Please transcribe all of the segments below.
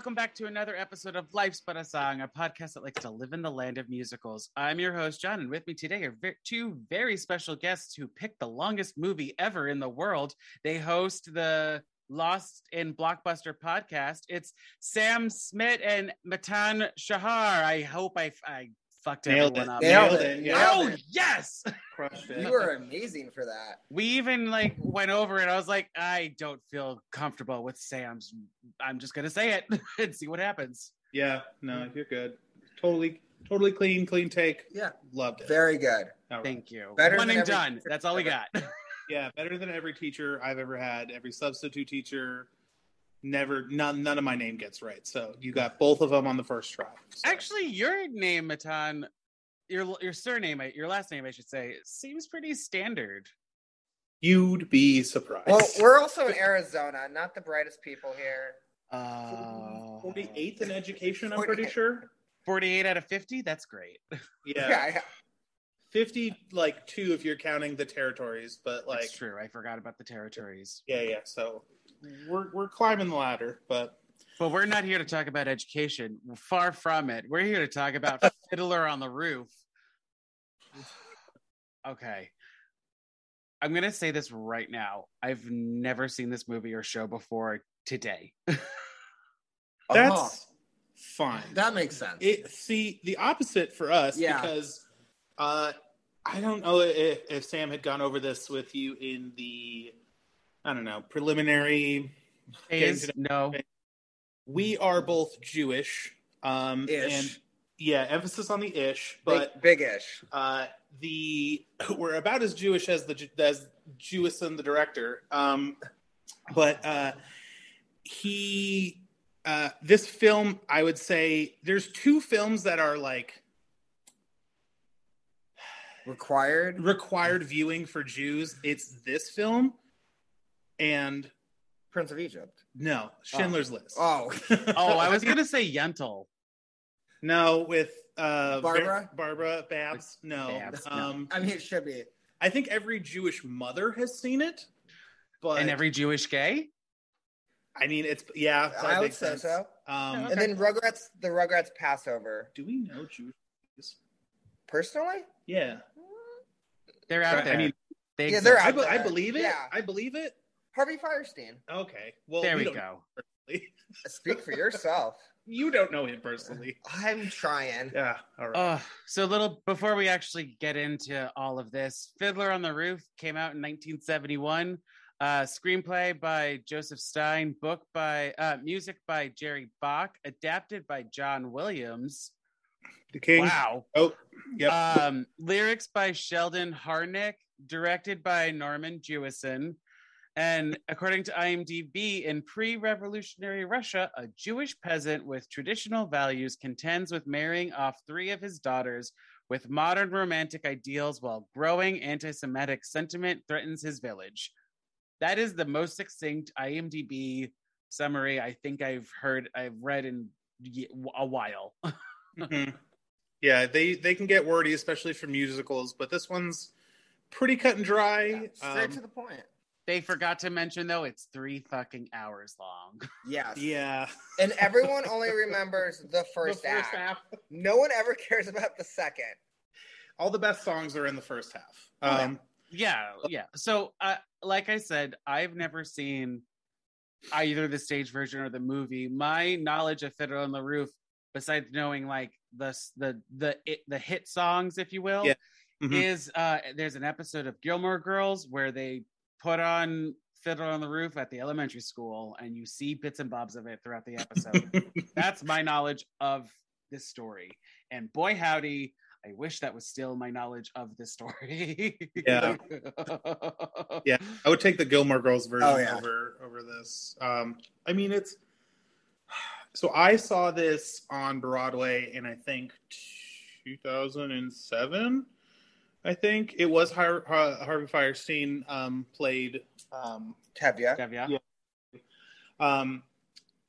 Welcome back to another episode of Life's But a Song, a podcast that likes to live in the land of musicals. I'm your host, John, and with me today are ve- two very special guests who picked the longest movie ever in the world. They host the Lost in Blockbuster podcast. It's Sam Smith and Matan Shahar. I hope I, I fucked Nailed everyone it. up. Nailed Nailed it. it. Yeah. Oh, it. yes. Crushed it. You were amazing for that. we even like went over it. I was like, I don't feel comfortable with Sam's. I'm just gonna say it and see what happens. Yeah, no, you're good. Totally, totally clean, clean take. Yeah. Loved it. Very good. All right. Thank you. Better One than and every done. That's all we got. Yeah, better than every teacher I've ever had. Every substitute teacher, never, none, none of my name gets right. So you got both of them on the first try. So, Actually, your name, Matan, your your surname, your last name, I should say, seems pretty standard. you'd be surprised. Well, we're also in Arizona, not the brightest people here. Uh, 48th in education, I'm 48. pretty sure. 48 out of 50? That's great. Yeah, Yeah, 50, like two if you're counting the territories, but like, That's true. I forgot about the territories. yeah, yeah. So we're we're climbing the ladder, but But we're not here to talk about education. Far from it. We're here to talk about Fiddler on the Roof. Okay. I'm going to say this right now. I've never seen this movie or show before today. that's Uh-huh. fine. that makes sense. It see the opposite for us Yeah. because uh, I don't know if, if Sam had gone over this with you in the I don't know preliminary. Is no. We are both Jewish, um, Ish. and yeah, emphasis on the ish, but Big, big-ish. uh, the we're about as Jewish as the as Jewison the director. Um, but uh, he uh, this film, I would say, there's two films that are like Required. required viewing for Jews. It's this film and Prince of Egypt. no Schindler's List. Oh. Oh, I was going to say Yentl. no with uh, Barbara? Bar- Barbara Babs. No, Babs, no. um, I mean, it should be. I think every Jewish mother has seen it, but And every Jewish gay? I mean, it's yeah. that I would say sense. so. Um, Okay. And then Rugrats, the Rugrats Passover. do we know Jewish? Personally? Yeah, They're out I there. mean, they Yeah, they're exist. I, out be- I believe it. Yeah. I believe it. Harvey Fierstein. Okay, well, There we don't go. Speak for yourself. you don't know him personally. I'm trying. Yeah, all right. Oh, so a little before we actually get into all of this, Fiddler on the Roof came out in 1971. Uh, screenplay by Joseph Stein, book by uh, music by Jerry Bock, adapted by John Williams. the King. Wow. Oh, yep. Um, lyrics by Sheldon Harnick, directed by Norman Jewison. And according to IMDb, in pre revolutionary Russia, a Jewish peasant with traditional values contends with marrying off three of his daughters with modern romantic ideals while growing anti Semitic sentiment threatens his village. That is the most succinct IMDb summary I think I've heard, I've read in a while. Mhm. Yeah, they they can get wordy, especially for musicals, but this one's pretty cut and dry. Straight Um, to the point. They forgot to mention though it's three fucking hours long. Yes. yeah, And everyone only remembers the first, the act. half. No one ever cares about the second. All the best songs are in the first half. Oh, yeah. Um, yeah, yeah. So, uh, like I said, I've never seen either the stage version or the movie. My knowledge of Fiddler on the Roof, besides knowing like the the the it, the hit songs, if you will, Yeah. Mhm. is uh, there's an episode of Gilmore Girls where they put on Fiddler on the Roof at the elementary school, and you see bits and bobs of it throughout the episode. That's my knowledge of this story. And boy, howdy, I wish that was still my knowledge of this story. Yeah. Yeah. I would take the Gilmore Girls version Oh, yeah. over over this. Um, I mean, it's so I saw this on Broadway in I think 2007. I think it was Har- Har- Harvey Fierstein um, played. Um, Tevye. Tevye. Yeah. um,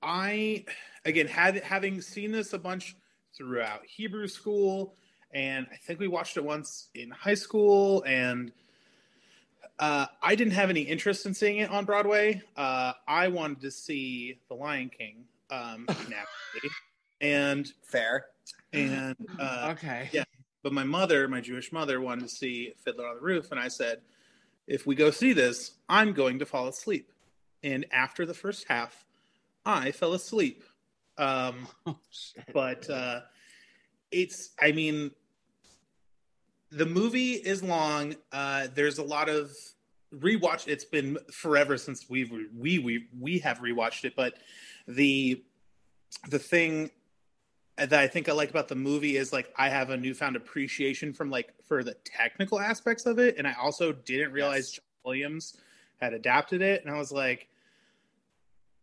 I again had having seen this a bunch throughout Hebrew school, and I think we watched it once in high school, and uh, I didn't have any interest in seeing it on Broadway. Uh, I wanted to see The Lion King, um, naturally, and Fair. and uh, okay. yeah. But my mother, my Jewish mother, wanted to see Fiddler on the Roof, and I said, if we go see this, I'm going to fall asleep. And after the first half, I fell asleep. Um, Oh, but uh, it's, I mean, the movie is long. Uh, there's a lot of rewatch. It's been forever since we've we we we have rewatched it, but the the thing that I think I like about the movie is like I have a newfound appreciation from like for the technical aspects of it, and I also didn't realize Yes. John Williams had adapted it, and I was like,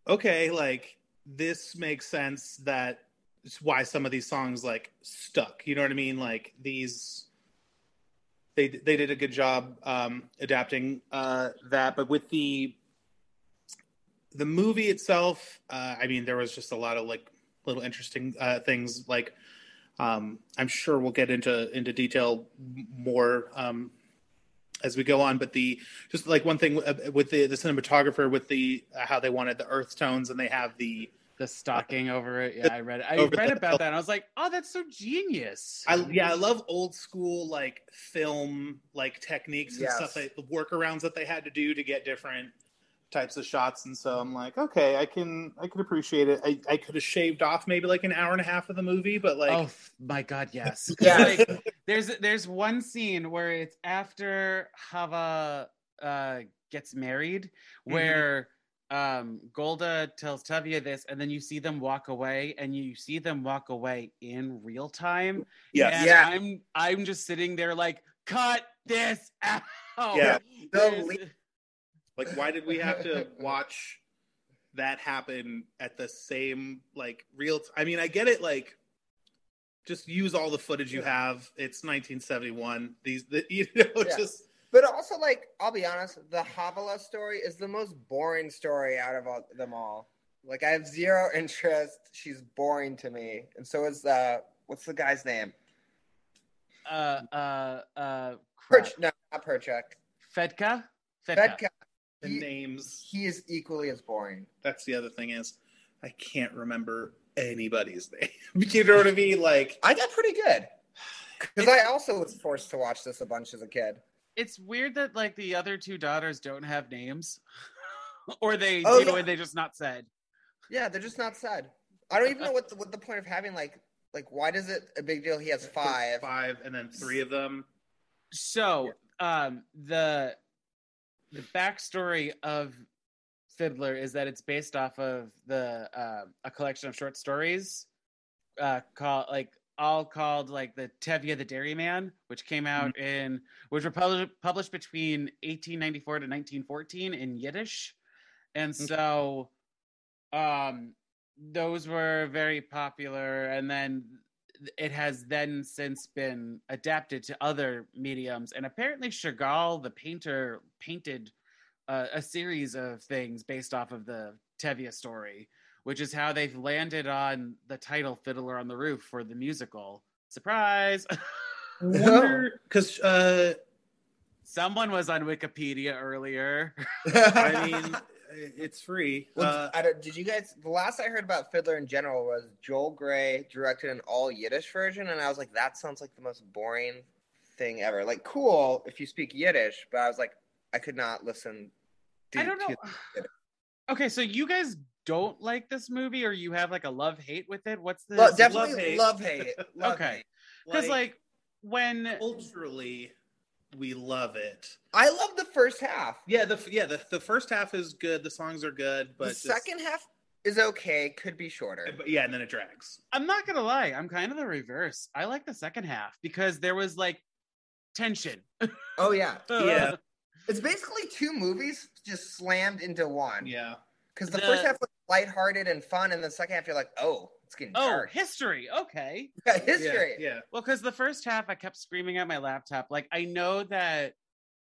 okay, like this makes sense. That it's why some of these songs like stuck. You know what I mean? Like these. They, they did a good job um, adapting uh, that, but with the the movie itself, uh, I mean, there was just a lot of like little interesting uh, things. Like, um, I'm sure we'll get into into detail more um, as we go on. But the just like one thing uh, with the the cinematographer, with the uh, how they wanted the earth tones, and they have the The stocking over it. Yeah, I read it. I read the- about that and I was like, oh, that's so genius. I yeah, I love old school like film like techniques and Yes. stuff. like the workarounds that they had to do to get different types of shots, and so I'm like, okay, I can I can appreciate it. I, I could have shaved off maybe like an hour and a half of the movie, but like oh my god, yes Yeah. like, there's there's one scene where it's after Hava uh, gets married, Mm-hmm. where um, Golda tells tevye this, and then you see them walk away, and you see them walk away in real time. yeah, and Yeah. I'm I'm just sitting there like, cut this out. Yeah. There's- The Like, why did we have to watch that happen at the same like real? T- I mean, I get it. Like, just use all the footage you have. It's 1971. These, the, you know, Yeah. just But also, like, I'll be honest, the Havala story is the most boring story out of all, them all. Like, I have zero interest. She's boring to me, and so is uh, what's the guy's name? uh uh uh crap. Perch? No, not Perchik. Fedka? Fedka. Fedka. The He, names. he is equally as boring. That's the other thing is, I can't remember anybody's name. you know what I mean? Like, I got pretty good because I also was forced to watch this a bunch as a kid. It's weird that like the other two daughters don't have names. or they Oh, do yeah. and they just not said. Yeah, they're just not said. I don't even know what the, what the point of having like like why does it a big deal? He has five. five, and then three of them. So um the the backstory of Fiddler is that it's based off of the uh, a collection of short stories uh called like all called like the Tevye the Dairyman, which came out in which were published published between 1894 to 1914 in Yiddish. And so um those were very popular. And then it has then since been adapted to other mediums. And apparently Chagall the painter painted uh, a series of things based off of the Tevye story which is how they've landed on the title Fiddler on the Roof for the musical. Surprise! Wonder because uh, someone was on Wikipedia earlier. I mean, it's free. Well, Uh, I don't- did you guys? The last I heard about Fiddler in general was Joel Grey directed an all Yiddish version, and I was like, that sounds like the most boring thing ever. Like, cool if you speak Yiddish, but I was like, I could not listen. I don't know. to- Okay, so you guys don't like this movie, or you have like a love hate with it? What's the Lo- definitely love-hate. love hate. Love Okay. hate. Because like when culturally, we love it. I love the first half. Yeah, the yeah the, the first half is good. The songs are good, but the just- second half is okay. Could be shorter. but yeah, and then it drags. I'm not gonna lie, I'm kind of the reverse. I like the second half because there was like tension. Oh yeah, Yeah. it's basically two movies just slammed into one. Yeah, Because the, The- first half was lighthearted and fun, and the second half you're like, oh, it's getting Oh, dark. history. Okay. History. Yeah, yeah. Well, because the first half I kept screaming at my laptop. Like I know that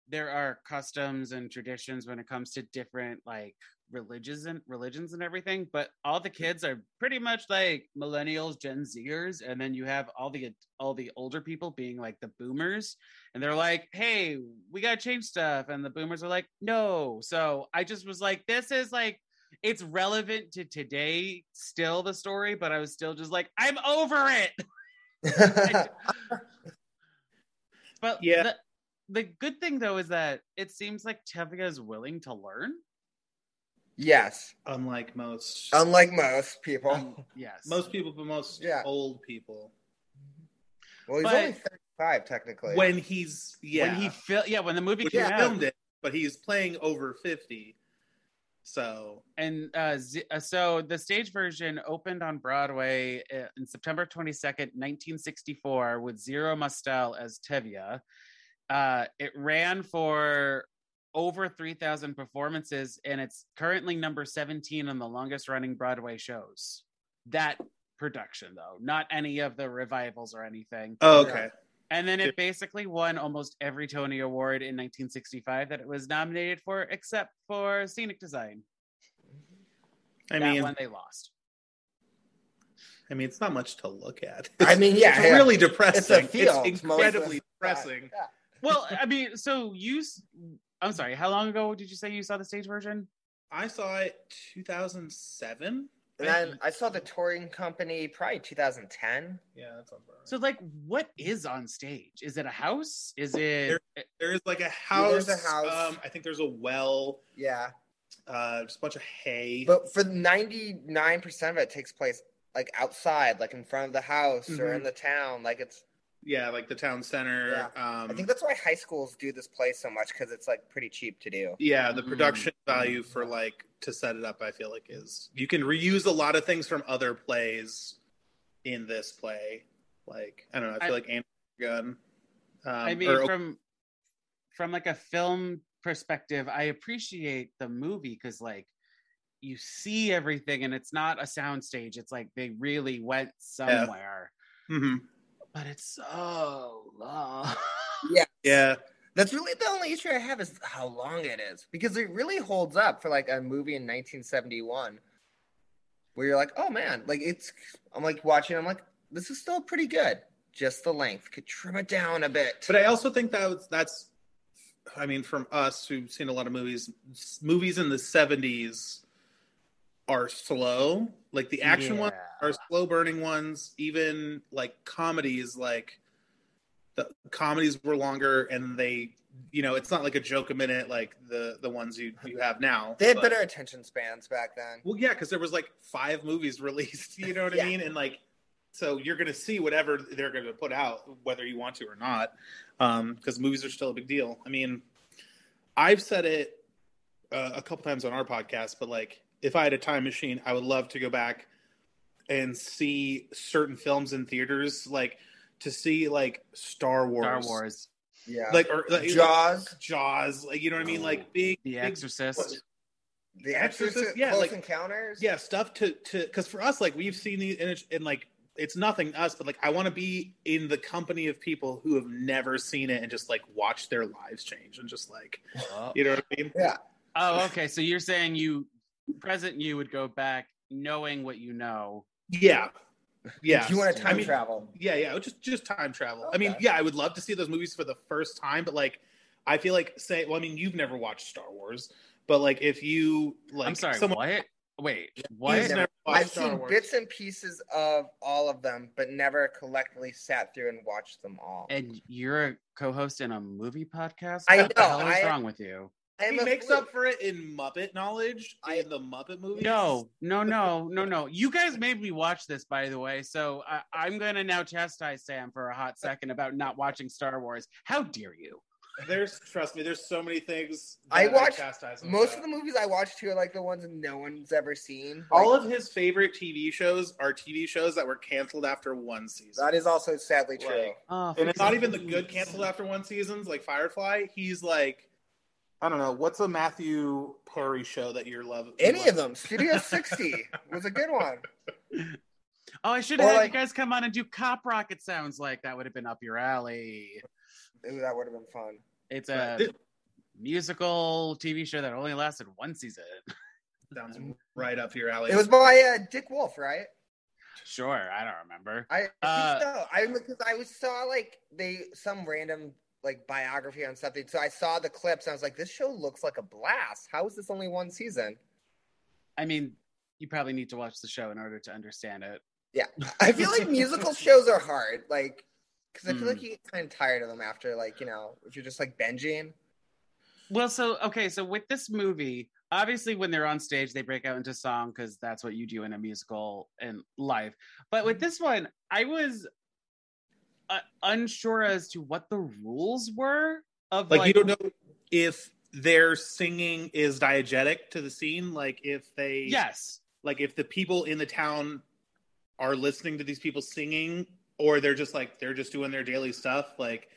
there are customs and traditions when it comes to different like religions and religions and everything, but all the kids are pretty much like millennials, Gen Zers, and then you have all the all the older people being like the boomers, and they're like, "Hey, we gotta change stuff," and the boomers are like, "No." So I just was like, "This is like." It's relevant to today, still the story, but I was still just like, I'm over it. But Yeah. the, the good thing though is that it seems like Tevye is willing to learn. yes. Unlike most Unlike most people. Um, yes. most people, but most Yeah. old people. well, he's but- only 35 technically. When he's yeah, when he fil- yeah, when the movie when came he out, filmed it, but he's playing over fifty. So and uh, uh, so the stage version opened on Broadway uh, in September 22nd, 1964, with Zero Mostel as Tevye. Uh, it ran for over 3,000 performances, and it's currently number 17 on the longest running Broadway shows. That production, though, not any of the revivals or anything. oh, okay. And then it basically won almost every Tony Award in 1965 that it was nominated for, except for scenic design. I that mean, one they lost. I mean, it's not much to look at. I mean, yeah, it's yeah. really it's depressing. a field. It's most of- incredibly depressing. yeah. Well, I mean, so you, I'm sorry, how long ago did you say you saw the stage version? I saw it 2007. And then I saw the touring company probably 2010. yeah, that sounds about right. So, like, what is on stage? Is it a house? Is it? there is like a house. there's a house. Um, I think there's a well. Yeah. Uh, just a bunch of hay. But for 99% of it takes place like outside, like in front of the house or Mhm. in the town. Like it's, yeah, like the town center. Um, I think that's why high schools do this play so much because it's like pretty cheap to do. yeah, the Mm. production value for like to set it up, I feel like is you can reuse a lot of things from other plays in this play. Like I don't know, I feel I- like Andy Gun. Um, I mean, or- from from like a film perspective, I appreciate the movie because like you see everything and it's not a soundstage. It's like they really went somewhere. Mhm. But it's so long. Yeah. Yeah, That's really the only issue I have is how long it is because it really holds up for like a movie in 1971 where you're like, oh man, like it's, I'm like watching, I'm like, this is still pretty good. Just the length could trim it down a bit. But I also think that was, that's, I mean, from us who've seen a lot of movies, movies in the '70s are slow. Like the action ones are slow burning ones. Even like comedies, like the comedies were longer, and they, you know, it's not like a joke a minute like the the ones you you have now. they had but- better attention spans back then. Well, yeah, because there was like five movies released. You know what Yeah. I mean? And like, so you're gonna see whatever they're gonna put out, whether you want to or not, because movies are still a big deal. I mean, I've said it uh, a couple times on our podcast, but like, if I had a time machine, I would love to go back and see certain films in theaters, like to see like Star Wars, Star Wars, Yeah. like or like, Jaws, Jaws, like you know what I mean, like big, The big Exorcist. The Exorcist, Exorcist, yeah, Close like- Encounters. yeah stuff to to because for us like we've seen these and, it's, and like it's nothing us but like i want to be in the company of people who have never seen it and just like watch their lives change and just like you know what i mean Yeah. Oh, okay. So you're saying you, present you, would go back knowing what you know. yeah yeah You want to time I mean, travel? yeah yeah just just time travel i mean yeah i would love to see those movies for the first time but like i feel like say well i mean you've never watched star wars but like if you like I'm sorry. someone what? Wait. What? never watched I've Star seen Wars- bits and pieces of all of them, but never collectively sat through and watched them all. And you're a co-host in a movie podcast. I what the know, hell is I- wrong with you? I he makes flute. up for it in muppet knowledge I- in the muppet movies No, no, no, no, no. You guys made me watch this, by the way. So I, I'm going to now chastise Sam for a hot second about not watching Star Wars. How dare you? There's trust me, there's so many things. I that watched chastise Most about. of the movies I watch too are like the ones no one's ever seen. All Like, of his favorite TV shows are TV shows that were canceled after one season. that is also sadly true. Like, Oh, and it's not even the good canceled after one seasons like Firefly. He's like, I don't know. What's a Matthew Perry show that you're loving? Any of them. Studio 60 was a good one. Oh, I should have had like- you guys come on and do cop Rock. It sounds like that would have been up your alley. That would have been fun. It's a Right. musical TV show that only lasted one season. Sounds right up your alley. It was by uh, Dick Wolf, right? Sure, I don't remember. I Uh, so. I because I was saw like they some random like biography on something. So I saw the clips. And I was like, this show looks like a blast. How is this only one season? I mean, you probably need to watch the show in order to understand it. Yeah, I feel like musical shows are hard. Like, because I feel Hmm. like you get kind of tired of them after like you know if you're just like binging. Well, so okay, so with this movie, obviously when they're on stage, they break out into song because that's what you do in a musical and live. But with this one, I was uh, unsure as to what the rules were of like, like, you don't know if their singing is diegetic to the scene. Like if they Yes, like if the people in the town are listening to these people singing or they're just like they're just doing their daily stuff like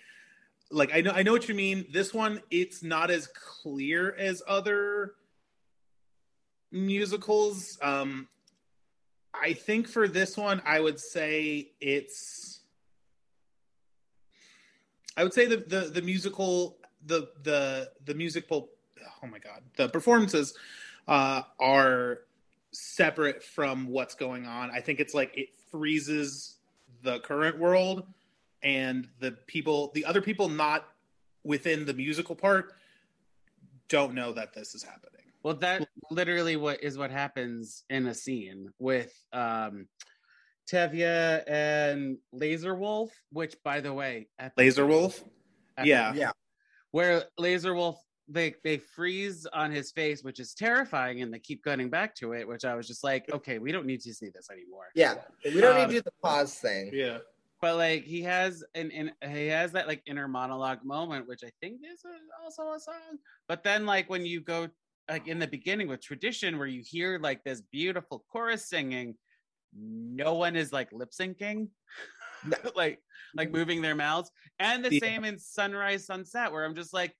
like i know i know what you mean this one it's not as clear as other musicals um i think for this one i would say it's i would say the the, the musical the the the musical oh my god the performances uh are separate from what's going on. I think it's like it freezes the current world and the people the other people not within the musical part don't know that this is happening. well, that literally what is what happens in a scene with um Tevye and Lazar Wolf, which by the way, epic- Lazar Wolf? epic. Yeah. Yeah, where Lazar Wolf they they freeze on his face, which is terrifying, and they keep cutting back to it, which I was just like, okay, we don't need to see this anymore. yeah. We don't Um, need to do the pause thing. Yeah. But like he has an, an he has that like inner monologue moment, which I think is a, also a song. But then like when you go like in the beginning with tradition, where you hear like this beautiful chorus singing, no one is like lip syncing. like like moving their mouths. And the Yeah. same in sunrise sunset where i'm just like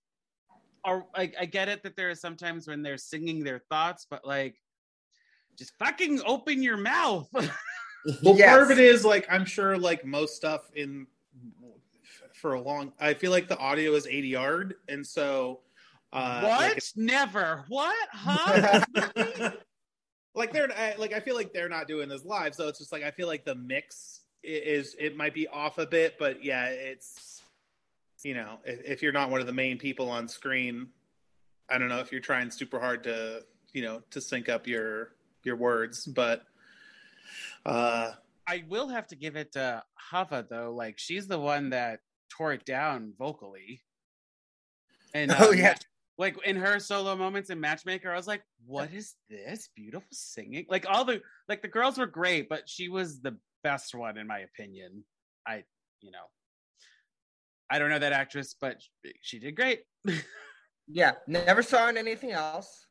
are like i get it that there are sometimes when they're singing their thoughts but like just fucking open your mouth. Well, Yes. part of it is like I'm sure like most stuff in for a long I feel like the audio is ADR and so uh what? like, never. What? Huh like they're I- like I feel like they're not doing this live, so it's just like I feel like the mix is it might be off a bit, but yeah, it's you know if, if you're not one of the main people on screen, I don't know if you're trying super hard to you know to sync up your your words, but uh i will have to give it to hava though like she's the one that tore it down vocally and Oh, um, yeah. Like in her solo moments in matchmaker i was like what is this beautiful singing like all the like the girls were great but she was the best one in my opinion i you know i don't know that actress but she did great Yeah, never saw in anything else.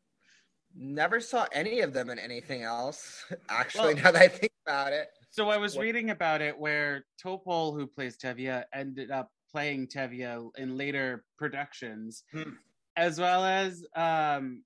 Never saw any of them in anything else. Actually, Well- now that I think about it, so i was What- reading about it where topol who plays tevye ended up playing tevye in later productions Hmm. As well as um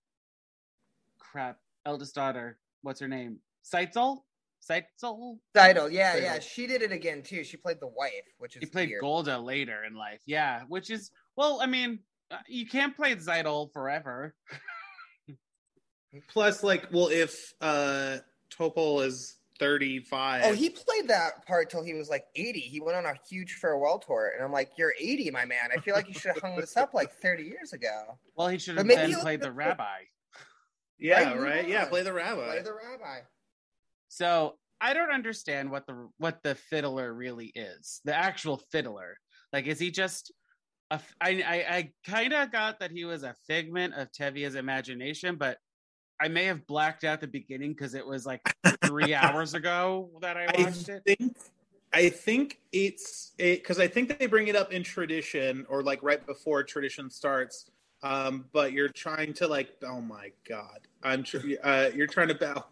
crap eldest daughter what's her name Seitzel? Seitzel? Seidel, yeah, yeah, she did it again too. She played the wife, which is He played weird. Golda later in life. Yeah, which is well, I mean, uh, you can't play Zeidel forever. plus like well if uh Topol is 35 Oh, he played that part till he was like 80. He went on a huge farewell tour, and I'm like, "You're 80, my man. I feel like you should have hung this up like 30 years ago." Well, he should have then he'll- played the rabbi. yeah Right, right yeah play the rabbi Play the rabbi. So I don't understand what the what the fiddler really is. The actual fiddler, like, is he just? A, f- I I, I kind of got that he was a figment of Tevye's imagination, but I may have blacked out the beginning because it was like three hours ago that I I watched it. think I think it's it because I think they bring it up in tradition or like right before tradition starts. Um, but you're trying to like, oh my god, I'm tr- uh, you're trying to bow.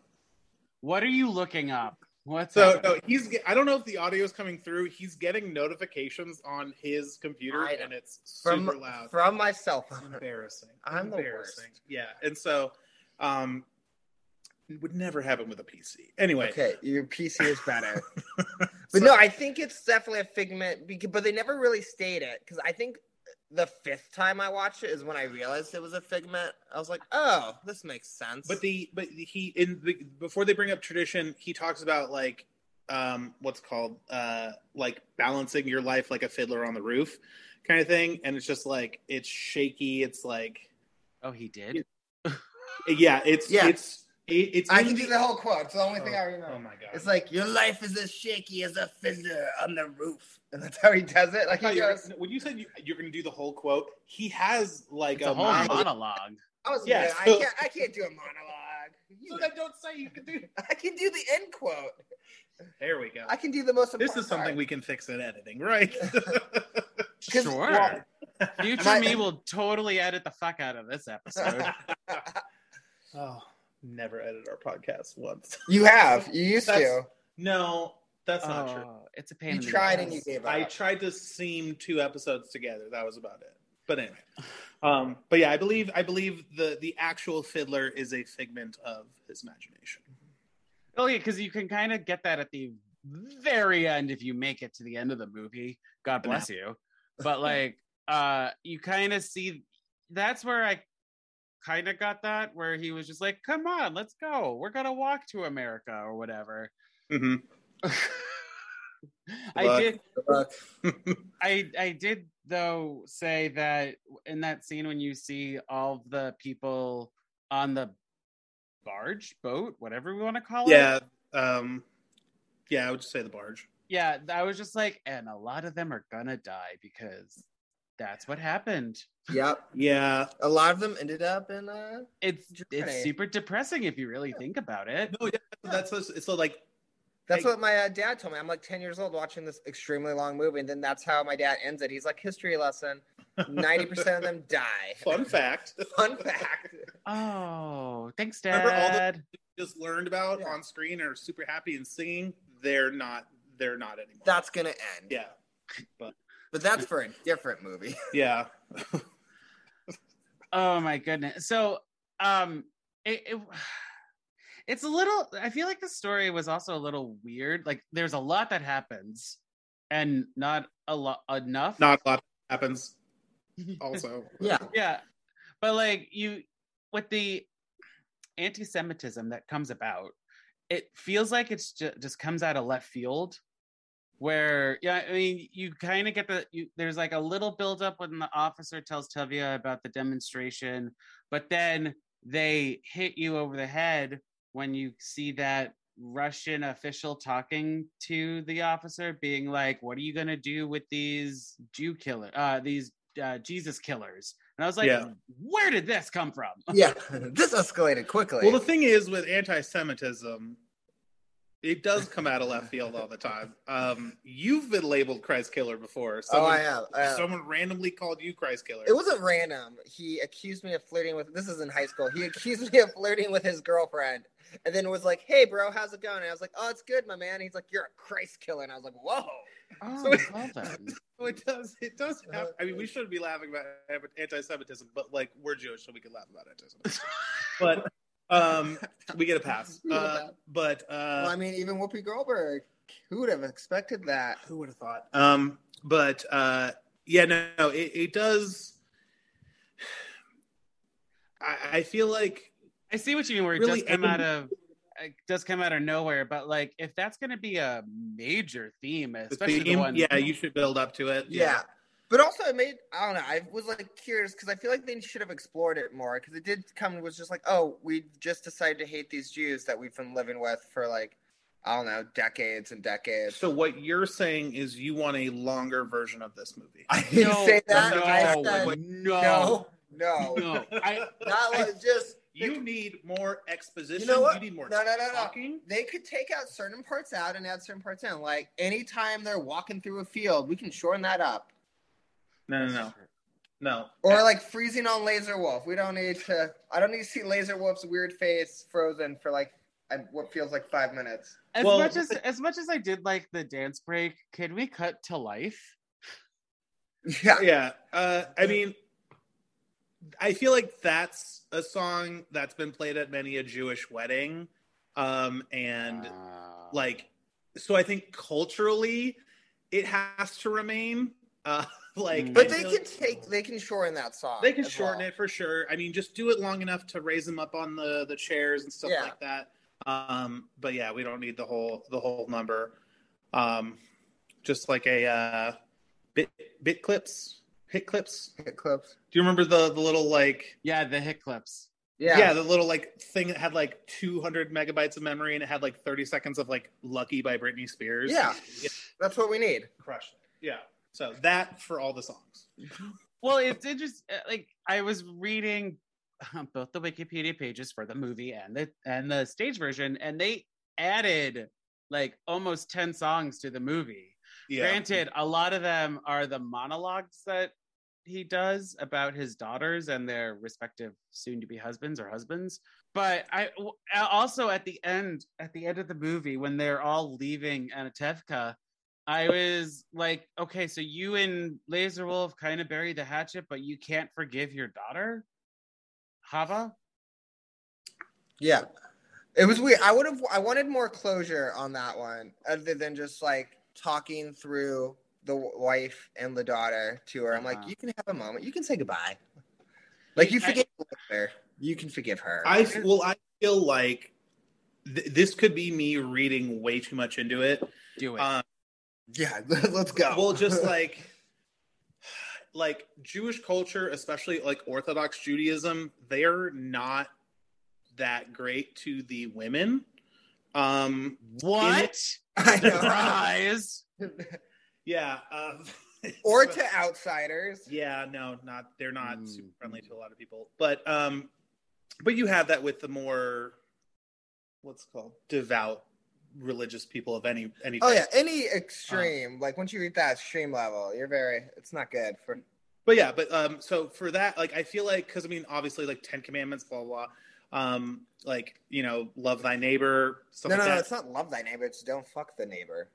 What are you looking up? What's So happening? no, he's. I don't know if the audio is coming through. He's getting notifications on his computer, I and it's super From loud. from my cell phone. embarrassing. I'm the embarrassing. worst. Yeah, and so, um, it would never happen with a PC. Anyway, Okay, your PC is better. But no, I think it's definitely a figment. Because, but they never really state it because I think the fifth time I watched it is when I realized it was a figment. I was like, oh, this makes sense. But the but he in the before they bring up tradition, he talks about like um what's called uh like balancing your life like a fiddler on the roof kind of thing, and it's just like it's shaky. It's like oh, he did. Yeah, it's Yeah. it's it's I can the- do the whole quote. It's the only thing Oh, I remember. Oh my god! It's like your life is as shaky as a fiddler on the roof, and that's how he does it. Like thought he you were- goes. when you said you, you're going to do the whole quote, he has like It's a whole monologue. monologue. I was Yeah, yeah, so- I can't. I can't do a monologue. You So know, then don't say you can do. I can do the end quote. There we go. I can do the most. This is something part. we can fix in editing, right? Sure. well, Future My- me will totally edit the fuck out of this episode. Oh, never edit our podcast once. you have. You used That's- to. No, that's not true. Oh, It's a pain. You in tried ass. and you gave up. I tried to seam two episodes together. That was about it. But anyway, um, but yeah, I believe I believe the the actual fiddler is a figment of his imagination. Oh yeah, because you can kind of get that at the very end if you make it to the end of the movie. God bless you. But like, uh, you kind of see that's where I kind of got that where he was just like, "Come on, let's go. We're gonna walk to America or whatever." hmm I did. I I did though say that in that scene when you see all the people on the barge, boat, whatever we want to call it. yeah, um, yeah, I would just say the barge. yeah, I was just like, and a lot of them are gonna die because that's what happened. yep. Yeah, A lot of them ended up in. Uh, It's Germany. it's super depressing if you really think about it. no, yeah, that's it's so like that's Hey. what my uh, dad told me. I'm like 10 years old watching this extremely long movie, and then that's how my dad ends it. He's like, history lesson. 90% of them die. fun fact. Fun fact. Oh, thanks, Remember all the- Dad. just learned about Yeah. on screen are super happy and singing. They're not. They're not anymore. That's going to end. yeah, But that's for a different movie. yeah. Oh my goodness. So, um, it, it it's a little. I feel like the story was also a little weird. Like, there's a lot that happens, and not a lot enough. Not a lot happens. Also, Yeah. yeah but like you with the anti-semitism that comes about it feels like it's just, just comes out of left field where yeah i mean you kind of get the you, there's like a little buildup when the officer tells tevye about the demonstration but then they hit you over the head when you see that russian official talking to the officer being like what are you going to do with these jew killer uh these uh, jesus killers and i was like Yeah. where did this come from Yeah. this escalated quickly. well, the thing is with anti-Semitism, it does come out of left field all the time. Um, you've been labeled Christ killer before. oh, Someone, I am. I am. someone randomly called you Christ killer. It wasn't random. He accused me of flirting with. This is in high school. He accused me of flirting with his girlfriend, and then was like, "Hey, bro, how's it going?" And I was like, "Oh, it's good, my man." He's like, "You're a Christ killer," and I was like, "Whoa." oh So- well then. So it does. It does have. I mean, we shouldn't be laughing about anti-Semitism, but like we're Jewish, so we can laugh about anti-Semitism. but um, we get a pass. We get a Uh, but uh, well, I mean, even Whoopi Goldberg. Who would have expected that? who would have thought? Um, but uh, yeah, no, no it, it does. I, I feel like I see what you mean. Where it Really, does come out of it does come out of nowhere, but like if that's going to be a major theme, especially the theme, one, yeah, you should build up to it. Yeah. But also, it made I don't know. I was like curious because I feel like they should have explored it more because it did come was just like, oh, we just decided to hate these Jews that we've been living with for like I don't know decades and decades. So what you're saying is you want a longer version of this movie. I didn't no, say that. no, I said no, no, no, no. I, not I- just. You need more exposition. You know what? You need more No, no, no, no. talking. They could take out certain parts out and add certain parts in. Like anytime they're walking through a field, we can shorten that up. No, no, no, no. Or like freezing on Lazar Wolf. We don't need to. I don't need to see Lazar Wolf's weird face frozen for like what feels like five minutes. As Well- much as as much as I did like the dance break, can we cut to life? Yeah. yeah uh i mean i feel like that's a song that's been played at many a jewish wedding um and Uh, like so i think culturally it has to remain uh like. But they can take they can shorten that song. they can shorten well. it for sure i mean just do it long enough to raise them up on the the chairs and stuff Yeah. like that um but yeah we don't need the whole the whole number um just like a uh bit bit clips hit clips Hit clips. do you remember the the little like yeah, the hit clips. yeah. Yeah. the little like thing that had like 200 megabytes of memory and it had like 30 seconds of like lucky by britney spears Yeah. Yeah. That's what we need. crushed it yeah so that for all the songs Well, it's interesting. Like I was reading um, both the Wikipedia pages for the movie and the and the stage version, and they added like almost ten songs to the movie. yeah Granted, a lot of them are the monologues that he does about his daughters and their respective soon-to-be husbands or husbands. But I also at the end, at the end of the movie, when they're all leaving Anatevka, I was like, okay, so you and Lazar Wolf kind of buried the hatchet, but you can't forgive your daughter, Hava. Yeah. It was weird. I would have I wanted more closure on that one, other than just like talking through the wife and the daughter to her. I'm like, Uh-huh. you can have a moment. You can say goodbye. Like you I- forgive her. You can forgive her. i well i feel like th- this could be me reading way too much into it Do it. um yeah, let's go. well just like like jewish culture especially like orthodox judaism they're not that great to the women um what? I know. Surprise! yeah uh, or to outsiders. yeah no not they're not Mm. super friendly to a lot of people but um but you have that with the more what's it called devout religious people of any any Oh yeah, any extreme. like once you reach that extreme level, you're very. It's not good for. but yeah but um so for that like i feel like because i mean obviously like 10 commandments blah blah blah um like you know love thy neighbor stuff No, like no, no. It's not love thy neighbor. It's don't fuck the neighbor.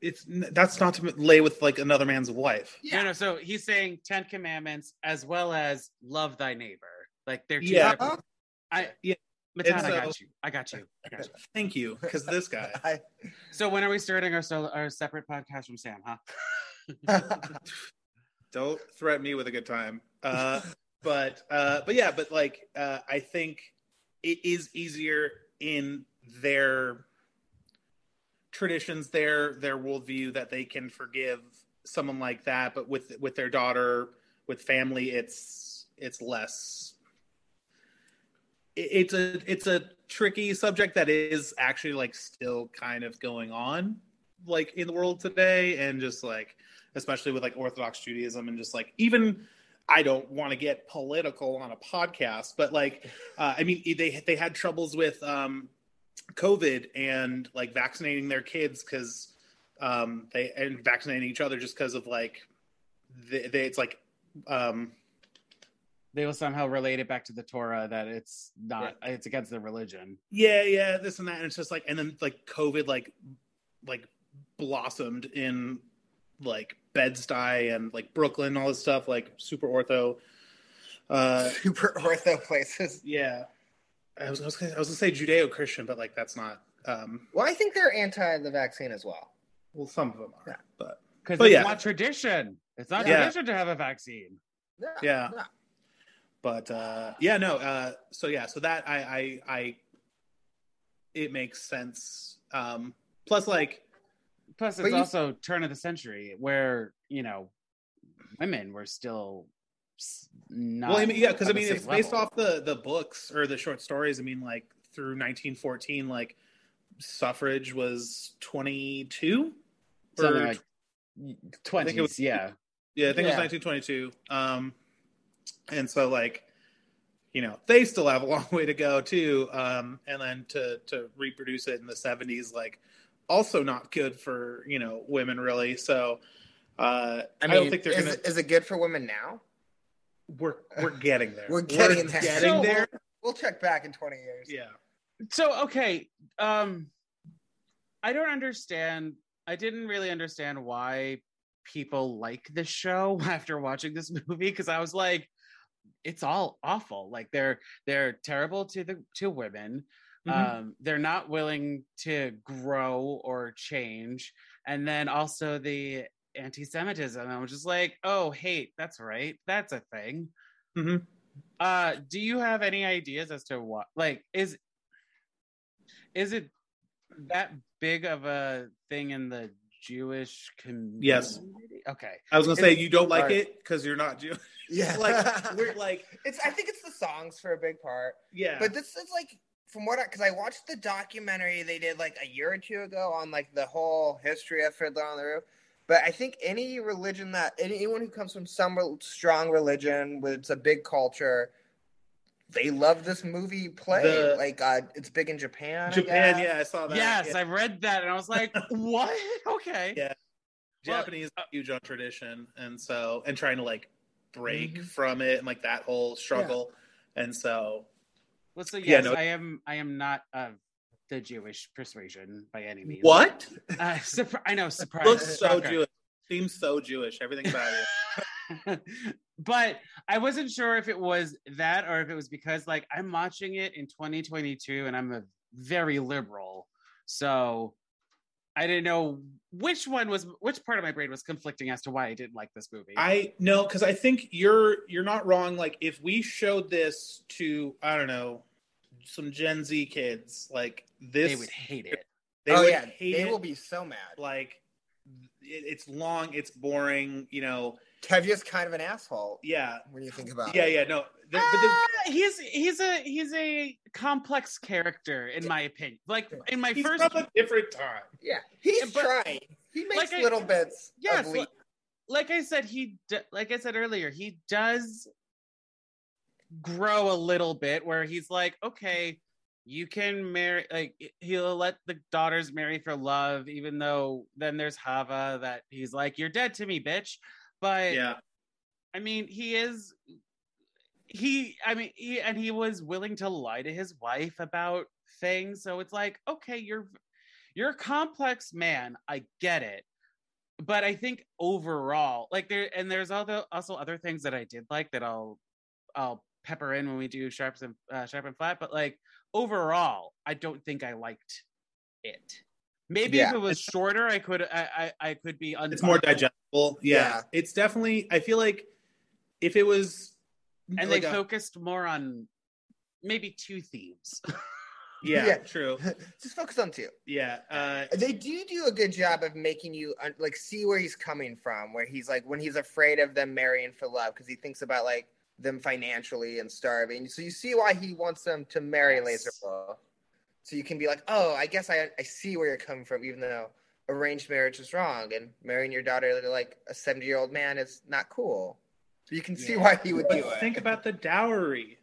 it's that's not to lay with like another man's wife Yeah. No, no. So he's saying Ten Commandments as well as love thy neighbor. Like they're two Yeah. separate- I Yeah. Matan, And I got you. I got you. I got you. thank you because this guy I, So when are we starting our solo, our separate podcast from Sam? Huh? don't threaten me with a good time uh but uh but yeah but like uh i think it is easier in their traditions their their worldview that they can forgive someone like that but with with their daughter with family it's it's less it- it's a it's a tricky subject that is actually like still kind of going on like in the world today and just like especially with like orthodox judaism and just like even i don't want to get political on a podcast but like uh, i mean they they had troubles with um covid and like vaccinating their kids because um they and vaccinating each other just because of like they, they it's like um They will somehow relate it back to the Torah that it's not. It's against the religion. yeah yeah this and that and it's just like and then like covid like like blossomed in like bed-stuy and like brooklyn all this stuff like super ortho uh super ortho places. yeah i was, I was, gonna, I was gonna say judeo-christian but like that's not um Well, I think they're anti the vaccine as well. well some of them are Yeah. but Because it's yeah. not tradition. It's not Yeah. tradition to have a vaccine. Yeah. But uh yeah no uh so yeah so that i i i it makes sense um plus like Plus, it's you- also turn of the century where you know women were still not. well i mean yeah because i mean it's based off the the books or the short stories i mean like through 1914 like suffrage was 22 something or- like think it twenties. was- Yeah, Yeah, I think Yeah. it was 1922. Um, and so like, you know, they still have a long way to go too. Um, and then to to reproduce it in the 70s, like, also not good for you know women really. So uh, I, I don't think they're is, gonna. is it good for women now? We're we're getting there. We're getting there. getting So- there. We'll check back in 20 years. Yeah. So okay, um I don't understand. I didn't really understand why people like this show after watching this movie because I was like it's all awful. Like they're they're terrible to the to women. Mhm. Um they're not willing to grow or change. And then also the anti-Semitism. I was just like, oh hate, that's right. That's a thing. Mm-hmm. Uh do you have any ideas as to what like is is it that big of a thing in the Jewish community? Yes. Okay. I was gonna say you don't like Sorry. it because you're not Jewish. Yeah, like we're like it's. I think it's the songs for a big part. yeah. But this is like from what I because I watched the documentary they did like a year or two ago on like the whole history of Fiddler on the Roof. But I think any religion that anyone who comes from some strong religion with it's a big culture, they love this movie play. The- like uh, it's big in Japan. Japan, guess. yeah, I saw that. Yes, yeah. I read that and I was like, what? Okay. Yeah. Well, Japanese are huge on tradition, and so and trying to like break Mhm. from it and like that whole struggle, and so Well, so Yeah, yes, no- I am. I am not of the Jewish persuasion by any means. what Uh, surpri- I know. Surprise. looks so shocker. Jewish, seems so Jewish. Everything about it. but I wasn't sure if it was that or if it was because like I'm watching it in 2022 and I'm a very liberal, so I didn't know which one was which part of my brain was conflicting as to why I didn't like this movie. I no, because I think you're you're not wrong. Like if we showed this to I don't know some Gen Z kids, like this, they would hate it. they oh would yeah, hate they it. will be so mad. like it, it's long, it's boring. You know, Tevye's kind of an asshole yeah, when you think about yeah, it. yeah. yeah, No, the, but the, Ah, he's he's a he's a complex character in my opinion. Like in my he's first from a different time. Yeah, he's but- trying. He makes Like I- little bits. yes, of li- like I said, he d- like I said earlier, he does grow a little bit where he's like, okay, you can marry, like he'll let the daughters marry for love, even though then there's Hava that he's like, you're dead to me, bitch. But Yeah, I mean, he is. He, I mean, he, and he was willing to lie to his wife about things. So it's like, okay, you're, you're a complex man. I get it, but I think overall, like there, and there's other also other things that I did like that I'll, I'll pepper in when we do sharps and uh, sharp and flat. But like overall, I don't think I liked it. Maybe if it was shorter, I could, I, I, I could be. it's more digestible. Yeah. Yeah. it's definitely. I feel like if it was, and like they a- focused more on maybe two themes. yeah, Yeah. true. Just focus on two. Yeah, uh, They do do a good job of making you uh, like see where he's coming from. Where he's like when he's afraid of them marrying for love because he thinks about like them financially and starving. So you see why he wants them to marry Yes. Lazar Wolf. So you can be like, oh, I guess I I see where you're coming from, even though arranged marriage is wrong and marrying your daughter to like a seventy year old man is not cool. So you can see Yeah. why he would do but it. think about the dowry.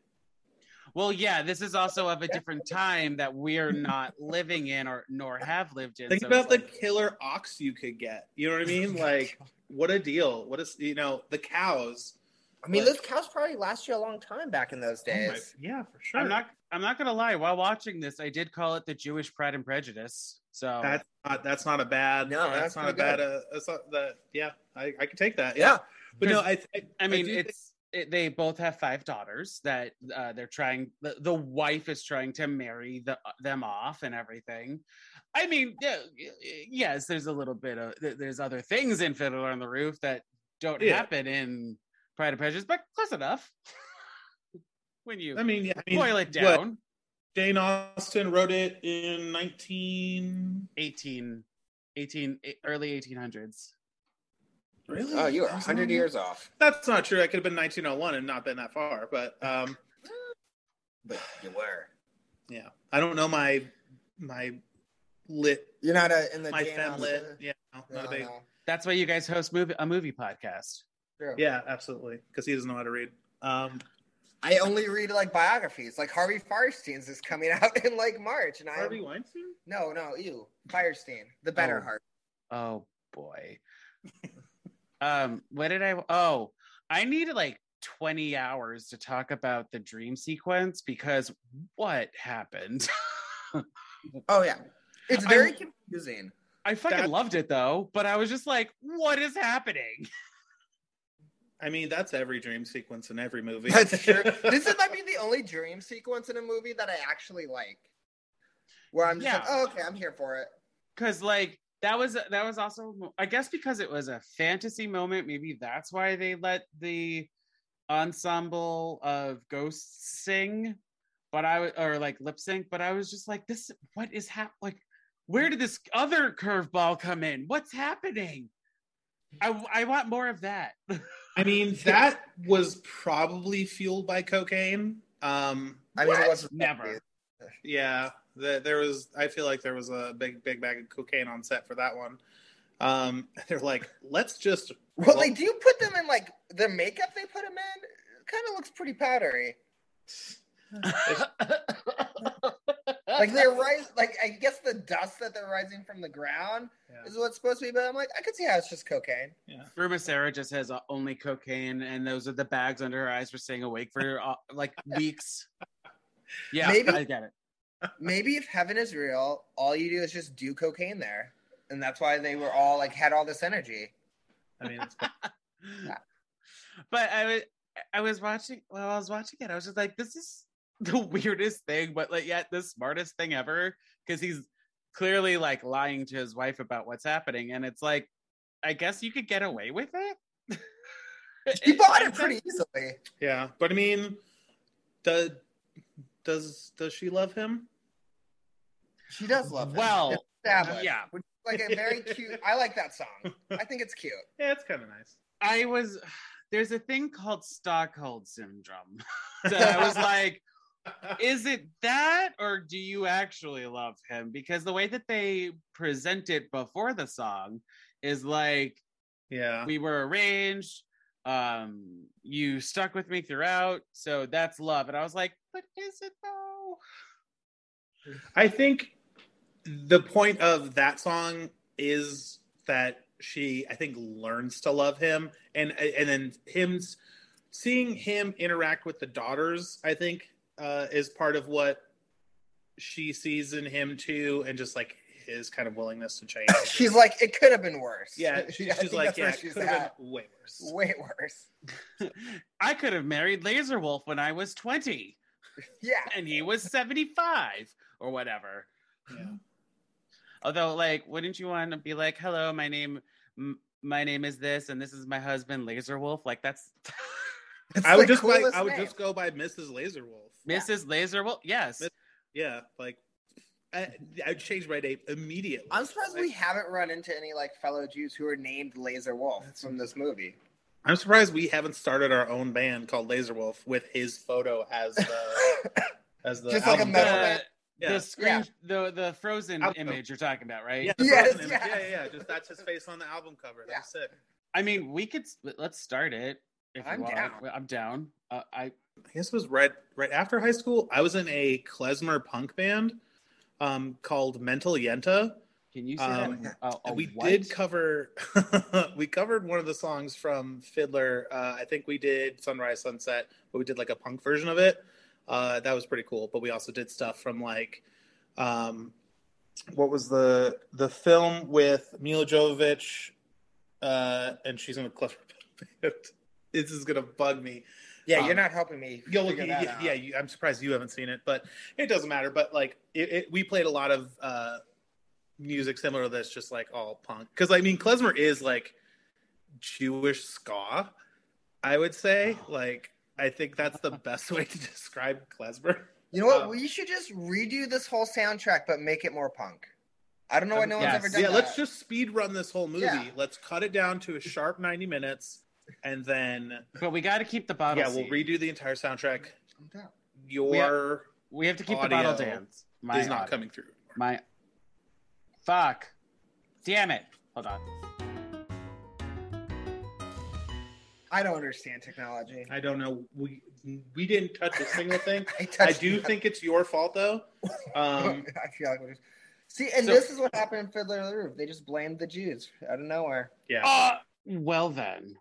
well, yeah, this is also of a different time that we're not living in or nor have lived in. Think so about the like- killer ox you could get. You know what I mean? Like, what a deal! What is you know the cows? I mean, like- those cows probably last you a long time back in those Oh my- days. yeah, for sure. I'm not. I'm not gonna lie. While watching this, I did call it the Jewish Pride and Prejudice. So That's not. That's not a bad. No, that's, that's not a bad. Uh, that's not the. Yeah, I, I can take that. Yeah, but no, I. I, I mean, do think- it's it, they both have five daughters that uh, they're trying. The, the wife is trying to marry the, them off and everything. I mean, yeah, yes, there's a little bit of there's other things in Fiddler on the Roof that don't Yeah. happen in Pride and Prejudice, but close enough. when you I mean, yeah, I mean, boil it what, down, Jane Austen wrote it in nineteen. 18, 18, eh, early 1800s. Really? Oh, you are hundred not- years off, That's not true. I could have been 1901 and not been that far. But um, but you were. yeah, I don't know my my lit You're not a, in the my Jane fem lit. Yeah, no, not a big. no. That's why you guys host movie a movie podcast. True. Yeah, absolutely. Because he doesn't know how to read. Um, I only read like biographies. Like Harvey Fierstein's is coming out in like March, and I Harvey Weinstein. no, no, you Firestein, the better Oh. heart. Oh boy. um, what did I? Oh, I needed like 20 hours to talk about the dream sequence because what happened? Oh yeah, it's I- very confusing. I fucking That- loved it though, but I was just like, what is happening? I mean, that's every dream sequence in every movie. That's true. this is, might be the only dream sequence in a movie that I actually like. Where I'm just like, Yeah. oh, okay, I'm here for it. Cause like that was that was also I guess because it was a fantasy moment, maybe that's why they let the ensemble of ghosts sing. But I or like lip sync, but I was just like, this what is hap like where did this other curveball come in? What's happening? I I want more of that. I mean, that was probably fueled by cocaine. Um, I mean, What? it was Never. yeah, the, there was. I feel like there was a big, big bag of cocaine on set for that one. Um, they're like, let's just. Well, they do you put them in like the makeup they put them in. Kind of looks pretty powdery. Like they're rise, like I guess the dust that they're rising from the ground Yeah. is what's supposed to be. But I'm like, I could see how it's just cocaine. Fruma-Sarah just has uh, only cocaine, and those are the bags under her eyes for staying awake for uh, like weeks. Yeah, Maybe- I get it. Maybe if heaven is real, all you do is just do cocaine there, and that's why they were all like had all this energy. I mean, it's, but I was I was watching while I was watching it, I was just like, this is the weirdest thing, but like yet the smartest thing ever because he's clearly like lying to his wife about what's happening, and it's like, I guess you could get away with it. He bought it pretty easily. yeah, but I mean, does does does she love him? She does love him. Well, It's yeah. Which is like a very cute. I like that song. I think it's cute. Yeah, it's kind of nice. I was there's a thing called Stockholm syndrome. that I was like, is it that or do you actually love him? Because the way that they present it before the song is like yeah, we were arranged, um, you stuck with me throughout, so that's love. And I was like, but is it though? I think the point of that song is that she, I think, learns to love him, and and then him seeing him interact with the daughters. I think uh, is part of what she sees in him too, and just like his kind of willingness to change. She's like, it could have been worse. yeah, she, she's like, that's where yeah, it she's could have been way worse. way worse. I could have married Lazar Wolf when I was 20 Yeah, and he was 75 or whatever. Yeah. Although, like, wouldn't you want to be like, "Hello, my name, m- my name is this, and this is my husband, Lazar Wolf"? Like, that's It's I would just like coolest I would name. just go by Mrs. Lazar Wolf. Yeah. Mrs. Lazar Wolf. Yes, Yeah, like I, I'd change my name immediately. I'm surprised Like, we haven't run into any like fellow Jews who are named Lazar Wolf from this movie. I'm surprised we haven't started our own band called Lazar Wolf with his photo as the as the Just like a metal cover. the, band. Yeah. the screen, the the frozen Album image you're talking about, right? Yeah, Yes, yes. yeah, yeah, yeah. Just that's his face on the album cover. Yeah. That's it. I mean, we could let's start it. If I'm you want. down. I'm down. Uh, I I guess it was right right after high school. I was in a klezmer punk band um, called Mental Yenta. can you say Um, that? Uh, a we what? did cover we covered one of the songs from Fiddler. Uh, I think we did Sunrise Sunset, but we did like a punk version of it. Uh, that was pretty cool. But we also did stuff from like um, what was the the film with Milla Jovovich, uh, and she's in a klezmer band. This is gonna bug me. Yeah, Um, you're not helping me. Yo, figure yeah, that yeah, you, I'm surprised you haven't seen it, but it doesn't matter. But like, it, it, we played a lot of uh, music similar to this, just like all punk. Because I mean, klezmer is like Jewish ska. I would say, like, I think that's the best way to describe klezmer. You know what? Um, we should just redo this whole soundtrack, but make it more punk. I don't know why no one's ever done Yeah, that. let's just speed run this whole movie. Yeah. Let's cut it down to a sharp 90 minutes, and then But we got to keep the bottle. yeah, we'll redo the entire soundtrack. I'm down. Your We have to keep the bottle dance. My is not audio. coming through. My fuck. Damn it. Hold on. I don't understand technology. I don't know. We we didn't touch a single thing. I, I do nothing. think it's your fault though. Um, I feel like we're just see, and So- this is what happened in Fiddler on the Roof. They just blamed the Jews out of nowhere. yeah. Uh, well then.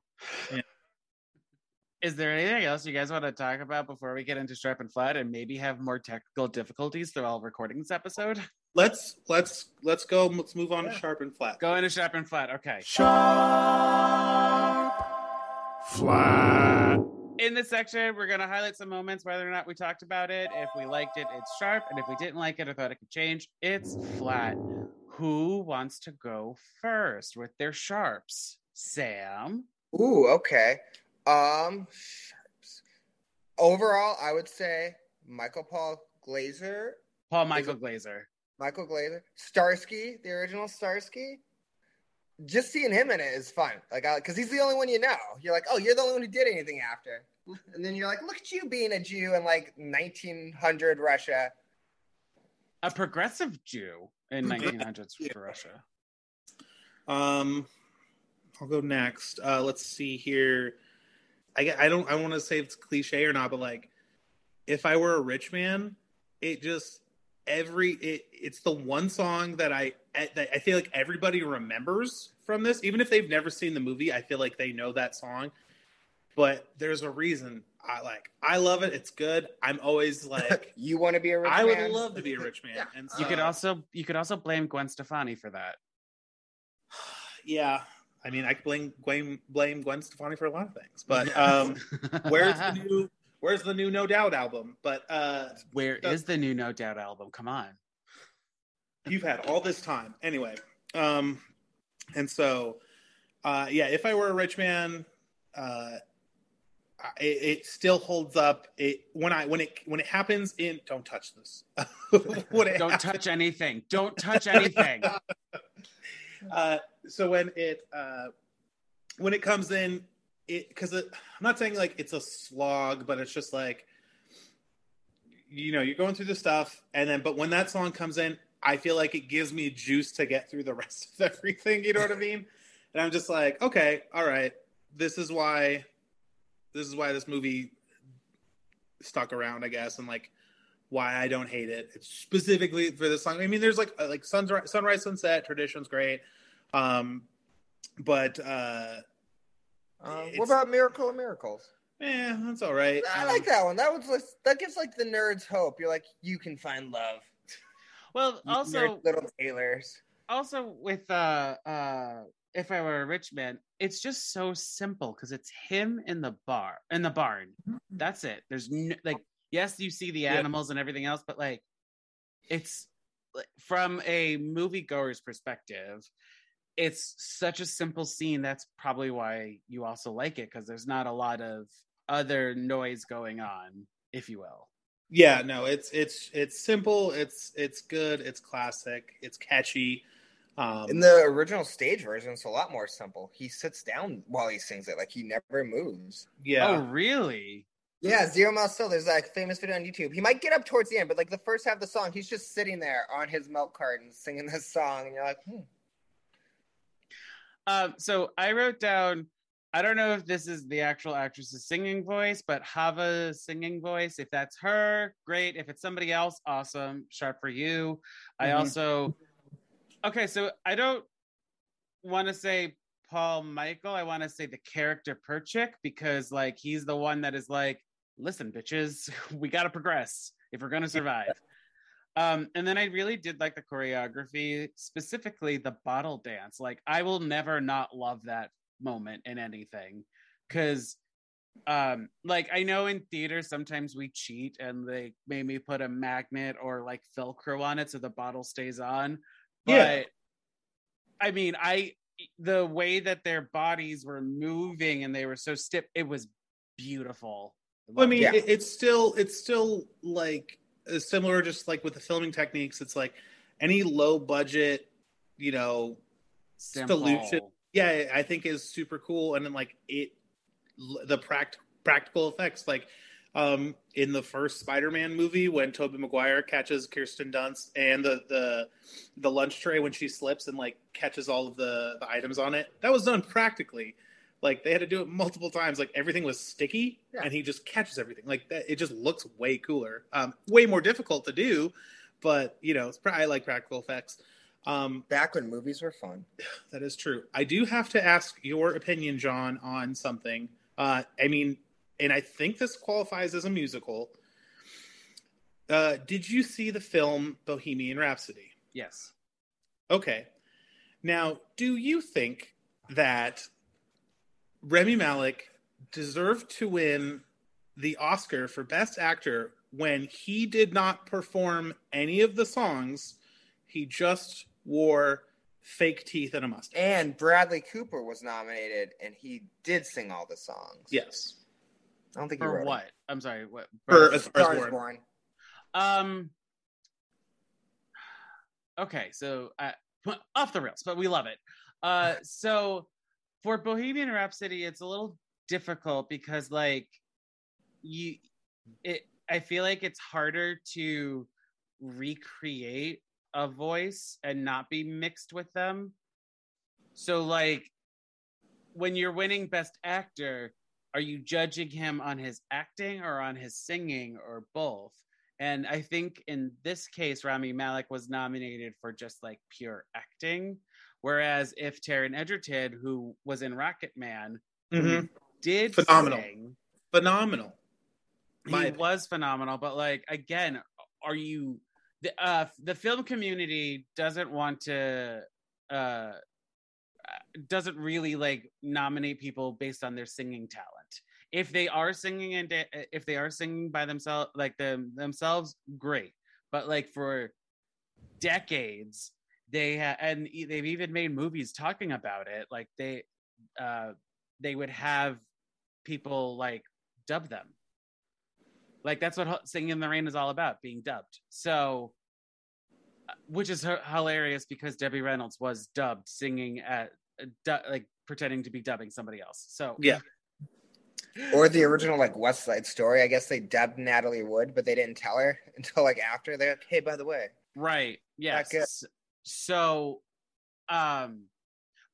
Is there anything else you guys want to talk about before we get into sharp and flat and maybe have more technical difficulties through recording this episode? Let's let's let's go. Let's move on Yeah. to sharp and flat. Go into sharp and flat. Okay. Sharp. Flat. In this section, we're going to highlight some moments, whether or not we talked about it. If we liked it, it's sharp. And if we didn't like it or thought it could change, it's flat. Who wants to go first with their sharps? Sam? Ooh, okay. Um, sharps. Overall, I would say Michael Paul Glaser, Paul Michael Glaser. Michael Glaser, Starsky, the original Starsky. Just seeing him in it is fun, like, because he's the only one you know. You're like, oh, you're the only one who did anything after, and then you're like, look at you being a Jew in like 1900 Russia. A progressive Jew in 1900s Russia. Um, I'll go next. Uh, let's see here. I get- I don't I want to say it's cliche or not, but like, if I were a rich man, it just every it it's the one song that I that I feel like everybody remembers from this, even if they've never seen the movie. I feel like they know that song, but there's a reason. I like I love it. It's good. I'm always like. you want to be a rich I would man? love to be a rich man, Yeah. and You could also you could also blame Gwen Stefani for that. yeah. I mean, I could blame blame blame Gwen Stefani for a lot of things, but um, where's the new Where's the new No Doubt album? But uh, Where Uh, is the new No Doubt album? Come on. you've had all this time anyway. Um, and so, uh, yeah, if I were a rich man, uh, it, it still holds up. It when I when it when it happens in don't touch this. Don't happens- touch anything. Don't touch anything. Uh, so when it uh, when it comes in, it because I'm not saying like it's a slog, but it's just like you know you're going through the stuff, and then but when that song comes in, I feel like it gives me juice to get through the rest of everything. You know what I mean? And I'm just like, okay, all right, this is why this is why this movie stuck around, I guess, and like why I don't hate it. It's specifically for this song. I mean, there's like uh, like sunrise, sunrise, sunset, tradition's great, um, but uh, It's- what about Miracle of Miracles? Yeah, that's all right. I Um, like that one. That was like, that gives like the nerds hope. You're like, you can find love. Well, also nerd little tailors. also with uh uh if I were a rich man, it's just so simple because it's him in the bar in the barn. That's it. There's no, like yes, you see the Yeah. animals and everything else, but like it's from a moviegoer's perspective, it's such a simple scene. That's probably why you also like it because there's not a lot of other noise going on, if you will. Yeah, no, it's it's it's simple. It's it's good. It's classic. It's catchy. Um, In the original stage version, it's a lot more simple. He sits down while he sings it, like he never moves. yeah, Oh, really? Yeah, Zero Mostel. There's like famous video on YouTube. He might get up towards the end, but like the first half of the song, he's just sitting there on his milk carton singing this song, and you're like, hmm. Um, so I wrote down. I don't know if this is the actual actress's singing voice, but Hava's singing voice. If that's her, great. If it's somebody else, awesome. Sharp for you. I Mhm. also. Okay, so I don't want to say Paul Michael. I want to say the character Perchik because, like, he's the one that is like, "Listen, bitches, we got to progress if we're gonna survive." Um, and then I really did like the choreography, specifically the bottle dance. Like, I will never not love that moment in anything because, um, like, I know in theater sometimes we cheat and they made me put a magnet or like Velcro on it so the bottle stays on. But Yeah. I mean, I the way that their bodies were moving and they were so stiff, it was beautiful. Well, I mean, Yeah. it, it's still it's still like uh, similar, just like with the filming techniques. It's like any low budget, you know, solution. Yeah, I think is super cool. And then like it, the pract- practical effects, like um in the first Spider-Man movie when Tobey Maguire catches Kirsten Dunst and the the the lunch tray when she slips and like catches all of the the items on it. That was done practically. Like they had to do it multiple times. Like everything was sticky, Yeah. and he just catches everything. Like that, it just looks way cooler. Um, way more difficult to do, but you know, it's, I like practical effects. Um, back when movies were fun. that is true. I do have to ask your opinion, John, on something. Uh, I mean, and I think this qualifies as a musical. Uh, did you see the film Bohemian Rhapsody? Yes. Okay. Now, do you think that Rami Malek deserved to win the Oscar for Best Actor when he did not perform any of the songs? He just wore fake teeth and a mustache. And Bradley Cooper was nominated, and he did sing all the songs. yes. I don't think he For wrote what? I'm sorry. What? For It. as far Star as is Born. Born. Um. Okay, so uh, off the rails, but we love it. Uh, so for Bohemian Rhapsody, it's a little difficult because, like, you, it. I feel like it's harder to recreate a voice and not be mixed with them. So, like, when you're winning Best Actor, are you judging him on his acting or on his singing or both? And I think in this case, Rami Malek was nominated for just like pure acting. Whereas if Taron Egerton, who was in Rocket Man, Mhm. did Phenomenal. sing, Phenomenal. he opinion. was phenomenal. But like again, are you the uh the film community doesn't want to uh doesn't really like nominate people based on their singing talent. If they are singing and da- if they are singing by themselves like them themselves, great. But like for decades, they ha- and they've even made movies talking about it. Like they uh they would have people like dub them. Like that's what Singing in the Rain is all about, being dubbed. So, uh, which is h- hilarious because Debbie Reynolds was dubbed singing at uh, du- like pretending to be dubbing somebody else. So Yeah. Or the original like West Side Story. I guess they dubbed Natalie Wood, but they didn't tell her until like after. They're like, hey, by the way, right, yes. So, um,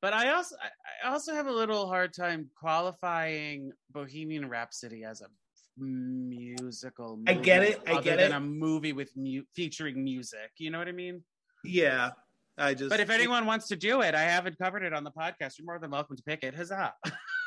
but I also I also have a little hard time qualifying Bohemian Rhapsody as a musical. I get it, I get it. a movie with mu- featuring music. You know what I mean? Yeah. I just But if anyone wants to do it, I haven't covered it on the podcast. You're more than welcome to pick it. Huzzah!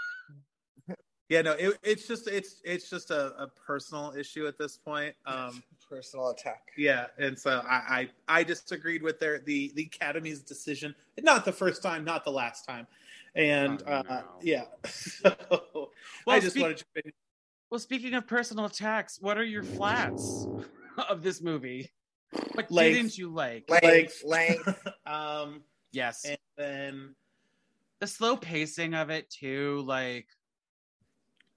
Yeah, no, it, it's just it's it's just a, a personal issue at this point. Um personal attack. Yeah, and so I, I I disagreed with their the the Academy's decision. Not the first time, not the last time, and Oh, uh, no. yeah. So I just speak- wanted to. well, speaking of personal attacks, what are your flats of this movie? What Length. didn't you like? Length, length. um, yes, and then the slow pacing of it too. Like,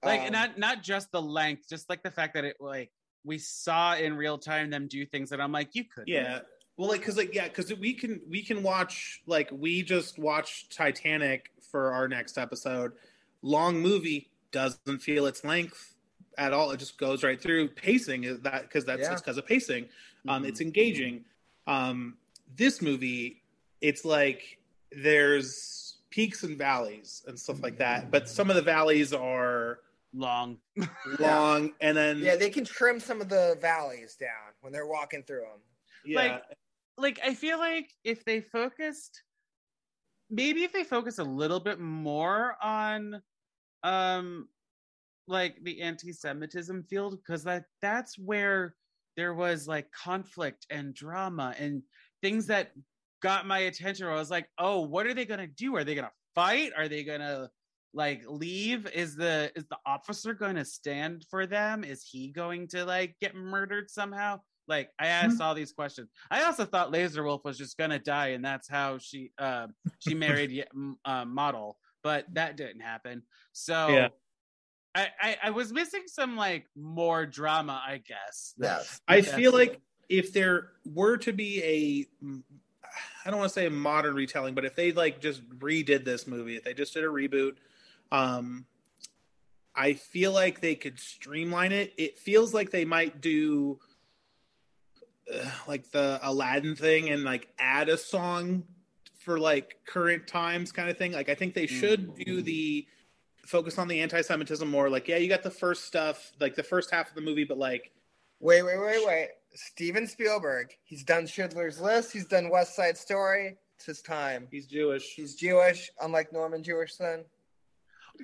like Um, not not just the length, just like the fact that it like we saw in real time them do things that I'm like, you could. yeah, well, like because like yeah, because we can we can watch like we just watched Titanic for our next episode. Long movie doesn't feel its length at all. It just goes right through. Pacing is that because that's Yeah. it's because of pacing. Um, Mhm. It's engaging. Um, this movie, it's like there's peaks and valleys and stuff like that, but some of the valleys are long. long, and then Yeah, they can trim some of the valleys down when they're walking through them. yeah, Like, like I feel like if they focused maybe if they focus a little bit more on um like the anti-Semitism field, because that that's where there was like conflict and drama and things that got my attention where I was like, oh, what are they gonna do? Are they gonna fight? Are they gonna like leave? Is the is the officer gonna stand for them? Is he going to like get murdered somehow? Like I asked all these questions. I also thought Lazar Wolf was just gonna die, and that's how she uh, she married Ye- m- uh, model, but that didn't happen. So Yeah. I, I I was missing some like more drama, I guess. Yes. I That's feel it. like if there were to be a, I don't want to say a modern retelling, but if they like just redid this movie, if they just did a reboot, um, I feel like they could streamline it. It feels like they might do uh, like the Aladdin thing and like add a song for like current times kind of thing. Like I think they should do the focus on the anti-Semitism more. Like yeah, you got the first stuff, like the first half of the movie, but like Wait, wait, wait, wait. Steven Spielberg. He's done Schindler's List. He's done West Side Story. It's his time. he's Jewish. He's Jewish, unlike Norman Jewison.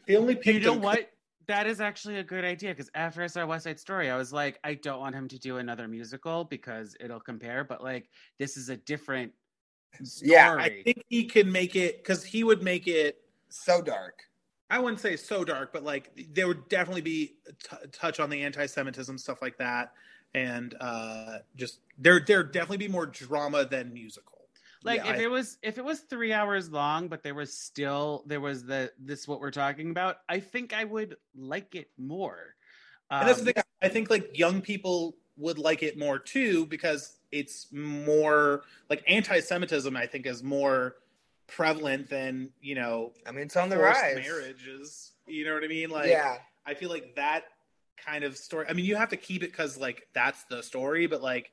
They only you know him- what? that is actually a good idea because after I saw West Side Story, I was like, I don't want him to do another musical because it'll compare. But like, this is a different story. Yeah, I think he can make it because he would make it. So dark. I wouldn't say so dark, but like there would definitely be a t- touch on the anti-Semitism stuff like that, and uh just there there definitely be more drama than musical. Like Yeah, if I- it was if it was three hours long, but there was still there was the this what we're talking about. I think I would like it more. and that's Um, the thing. I think like young people would like it more too because it's more like anti-Semitism. I think is more prevalent than you know I mean, it's on the forced rise. marriages. You know what I mean? Like yeah. I feel like that kind of story. I mean, you have to keep it because like that's the story, but like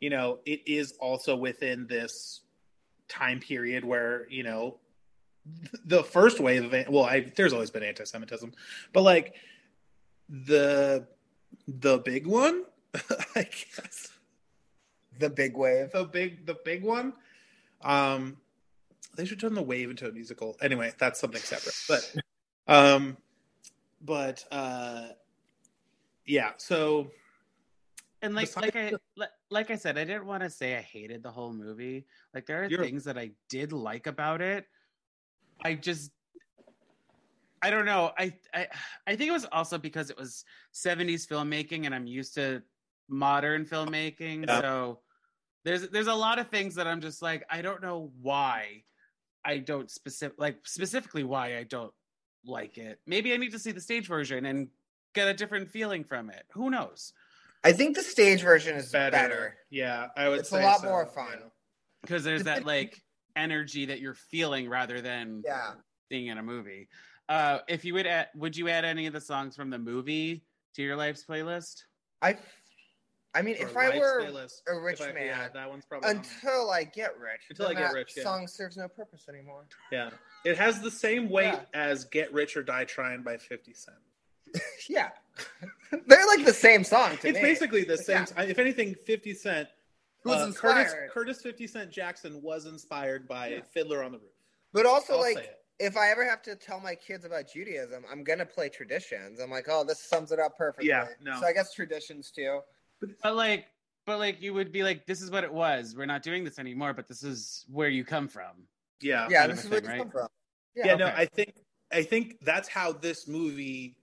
you know, it is also within this time period where you know the first wave of well, I, there's always been anti-Semitism, but like the the big one, I guess The big wave. the big the big one. Um, they should turn the wave into a musical. Anyway, that's something separate. But um, but uh, yeah. So and like like I li- like I said, I didn't want to say I hated the whole movie. Like there are You're- things that I did like about it. I just I don't know. I I I think it was also because it was 70s filmmaking and I'm used to modern filmmaking. Yeah. So there's there's a lot of things that I'm just like I don't know why I don't specific like specifically why I don't like it. Maybe I need to see the stage version and get a different feeling from it. Who knows? I think the stage version is better. better. Yeah, I would. Say it's a lot so, more fun. because there's that like energy that you're feeling rather than Yeah. being in a movie. Uh, if you would add, would you add any of the songs from the movie to your life's playlist? I, I mean, Or if I were playlist, a rich I- man, yeah, that one's probably on until I get rich, Until I Get that Rich, yeah. song serves no purpose anymore. yeah. It has the same weight Yeah. as "Get Rich or Die Trying" by Fifty Cent. yeah, they're like the same song to It's me. basically the same. Yeah. If anything, Fifty Cent. Who's uh, inspired. Curtis, Curtis Fifty Cent Jackson was inspired by Yeah. Fiddler on the Roof. but also I'll like if I ever have to tell my kids about Judaism, I'm gonna play traditions. I'm like, oh, this sums it up perfectly. Yeah, no. So I guess traditions too. But like, but like, you would be like, "This is what it was. We're not doing this anymore, but this is where you come from." Yeah. yeah, this a is where you right? come from. Yeah, no, okay. I think I think that's how this movie.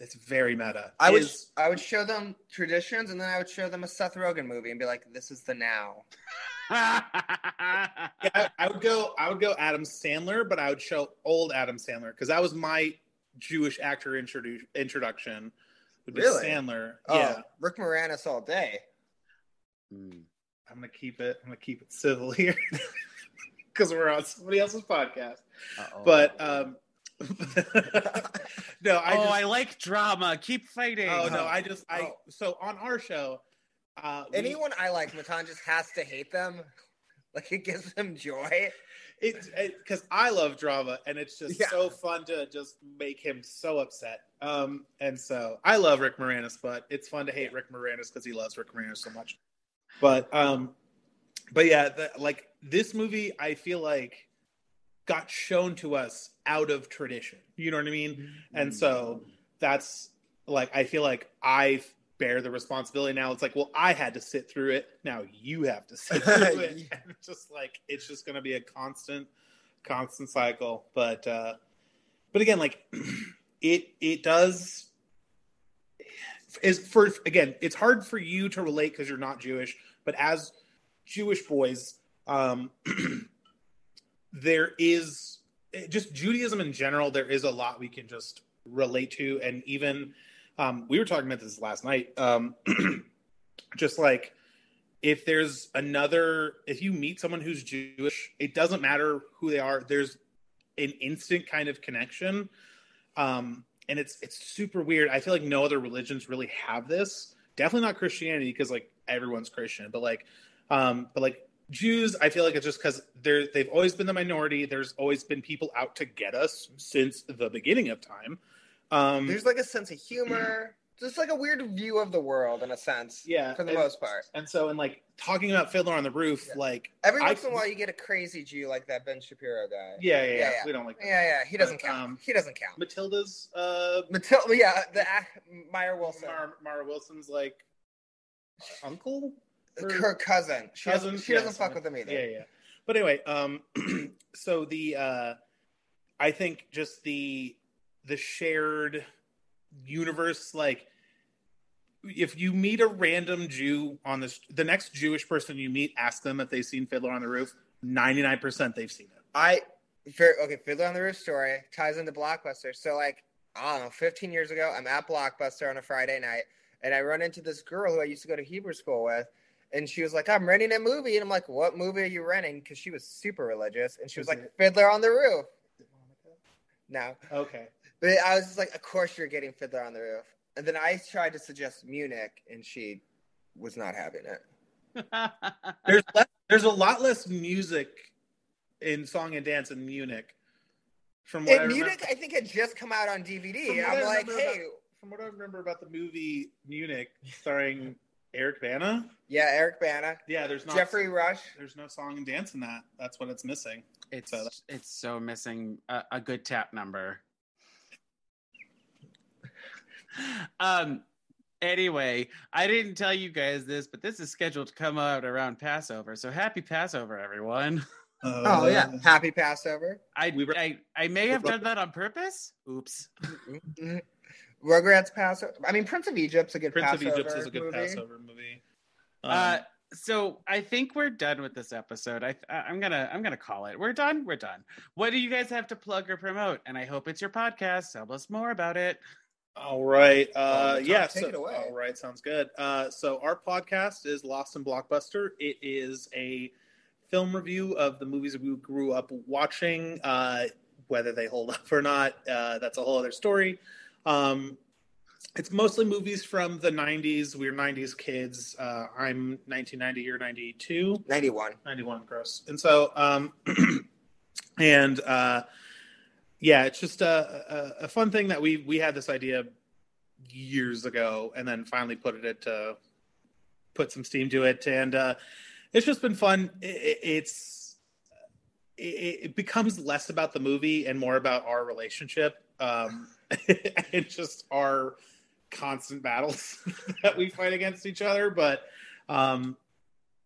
It's very meta. I would is- I would show them traditions, and then I would show them a Seth Rogen movie and be like, "This is the now." Yeah, I, I would go. I would go Adam Sandler, but I would show old Adam Sandler because that was my Jewish actor introdu- introduction. Would be Really? Sandler. Oh, Yeah, Rick Moranis all day. Hmm. I'm gonna keep it. I'm gonna keep it civil here because we're on somebody else's podcast. Uh-oh. But um, no, I oh, just, I like drama. Keep fighting. oh no, I just I Oh. so on our show. Uh, we- Anyone I like, Matan just has to hate them. Like it gives them joy. It's because I love drama, and it's just Yeah. so fun to just make him so upset. Um, and so I love Rick Moranis, but it's fun to hate Rick Moranis because he loves Rick Moranis so much. But um, but yeah, the, like this movie, I feel like got shown to us out of tradition. You know what I mean? And so that's like I feel like I bear the responsibility now. It's like, well, I had to sit through it. Now you have to sit through it. And just like it's just gonna be a constant, constant cycle. But uh but again, like it it does is for again, it's hard for you to relate because you're not Jewish, but as Jewish boys, um there is just Judaism in general, there is a lot we can just relate to. And even um, we were talking about this last night. Um, just like if there's another, if you meet someone who's Jewish, it doesn't matter who they are. There's an instant kind of connection. Um, and it's it's super weird. I feel like no other religions really have this. Definitely not Christianity because like everyone's Christian, but like, um, but like Jews, I feel like it's just because they're they've always been the minority. There's always been people out to get us since the beginning of time. Um, There's like a sense of humor. just like a weird view of the world in a sense. Yeah, for the and- most part. And so, in like talking about Fiddler on the Roof, Yeah. like Every I- once in a while, you get a crazy Jew like that Ben Shapiro guy. yeah, yeah, yeah, Yeah, we don't like yeah, yeah. He doesn't But, count. um, he doesn't count. Matilda's uh, Matilda, yeah, the ac- Meyer Wilson, Mara, Mara Wilson's like uncle, her cousin. She cousin? doesn't. She Yeah, doesn't fuck with him either. Yeah, yeah. But anyway, um, so the uh, I think just the the shared universe, like if you meet a random Jew on this, the next Jewish person you meet, ask them if they've seen Fiddler on the Roof. Ninety nine percent they've seen it. I okay, Fiddler on the Roof story ties into Blockbuster. So like I don't know, 15 years ago, I'm at Blockbuster on a Friday night, and I run into this girl who I used to go to Hebrew school with, and she was like, "I'm renting a movie," and I'm like, "What movie are you renting?" Because she was super religious, and she was Is like, it- "Fiddler on the Roof." No, Okay. but I was just like, "Of course you're getting Fiddler on the Roof." And then I tried to suggest Munich, and she was not having it. There's less, there's a lot less music in song and dance in Munich. From what I And remember- Munich, I think, had just come out on DVD, From and I I'm like, remember "Hey, about- from what I remember about the movie Munich, starring Eric Bana, yeah, Eric Bana, yeah, there's not Geoffrey Rush." There's no song and dance in that. That's what it's missing. it's So it's so missing a, a good tap number. um. Anyway, I didn't tell you guys this, but this is scheduled to come out around Passover. So happy Passover, everyone. Oh yeah, happy Passover. I We were- I, I may have done that on purpose. Oops. Rugrats Passover. I mean, Prince of Egypt's a good Prince of Passover Egypt is a good movie. Passover movie. Um, uh, so I think we're done with this episode. I, I I'm gonna I'm gonna call it. We're done. We're done. What do you guys have to plug or promote? And I hope it's your podcast. Tell us more about it. All right. Oh, Uh, Tom, yeah. take so, it away. All right. Sounds good. Uh, so our podcast is Lost in Blockbuster. It is a film review of the movies we grew up watching. Uh, whether they hold up or not, uh, that's a whole other story. Um, it's mostly movies from the 90s. We're 90s kids. Uh, I'm 1990, you're 92. 91. 91 gross and so um and uh yeah it's just a, a a fun thing that we we had this idea years ago and then finally put it to put some steam to it and uh it's just been fun it, it- it's it, it becomes less about the movie and more about our relationship um and just our constant battles that we fight against each other but um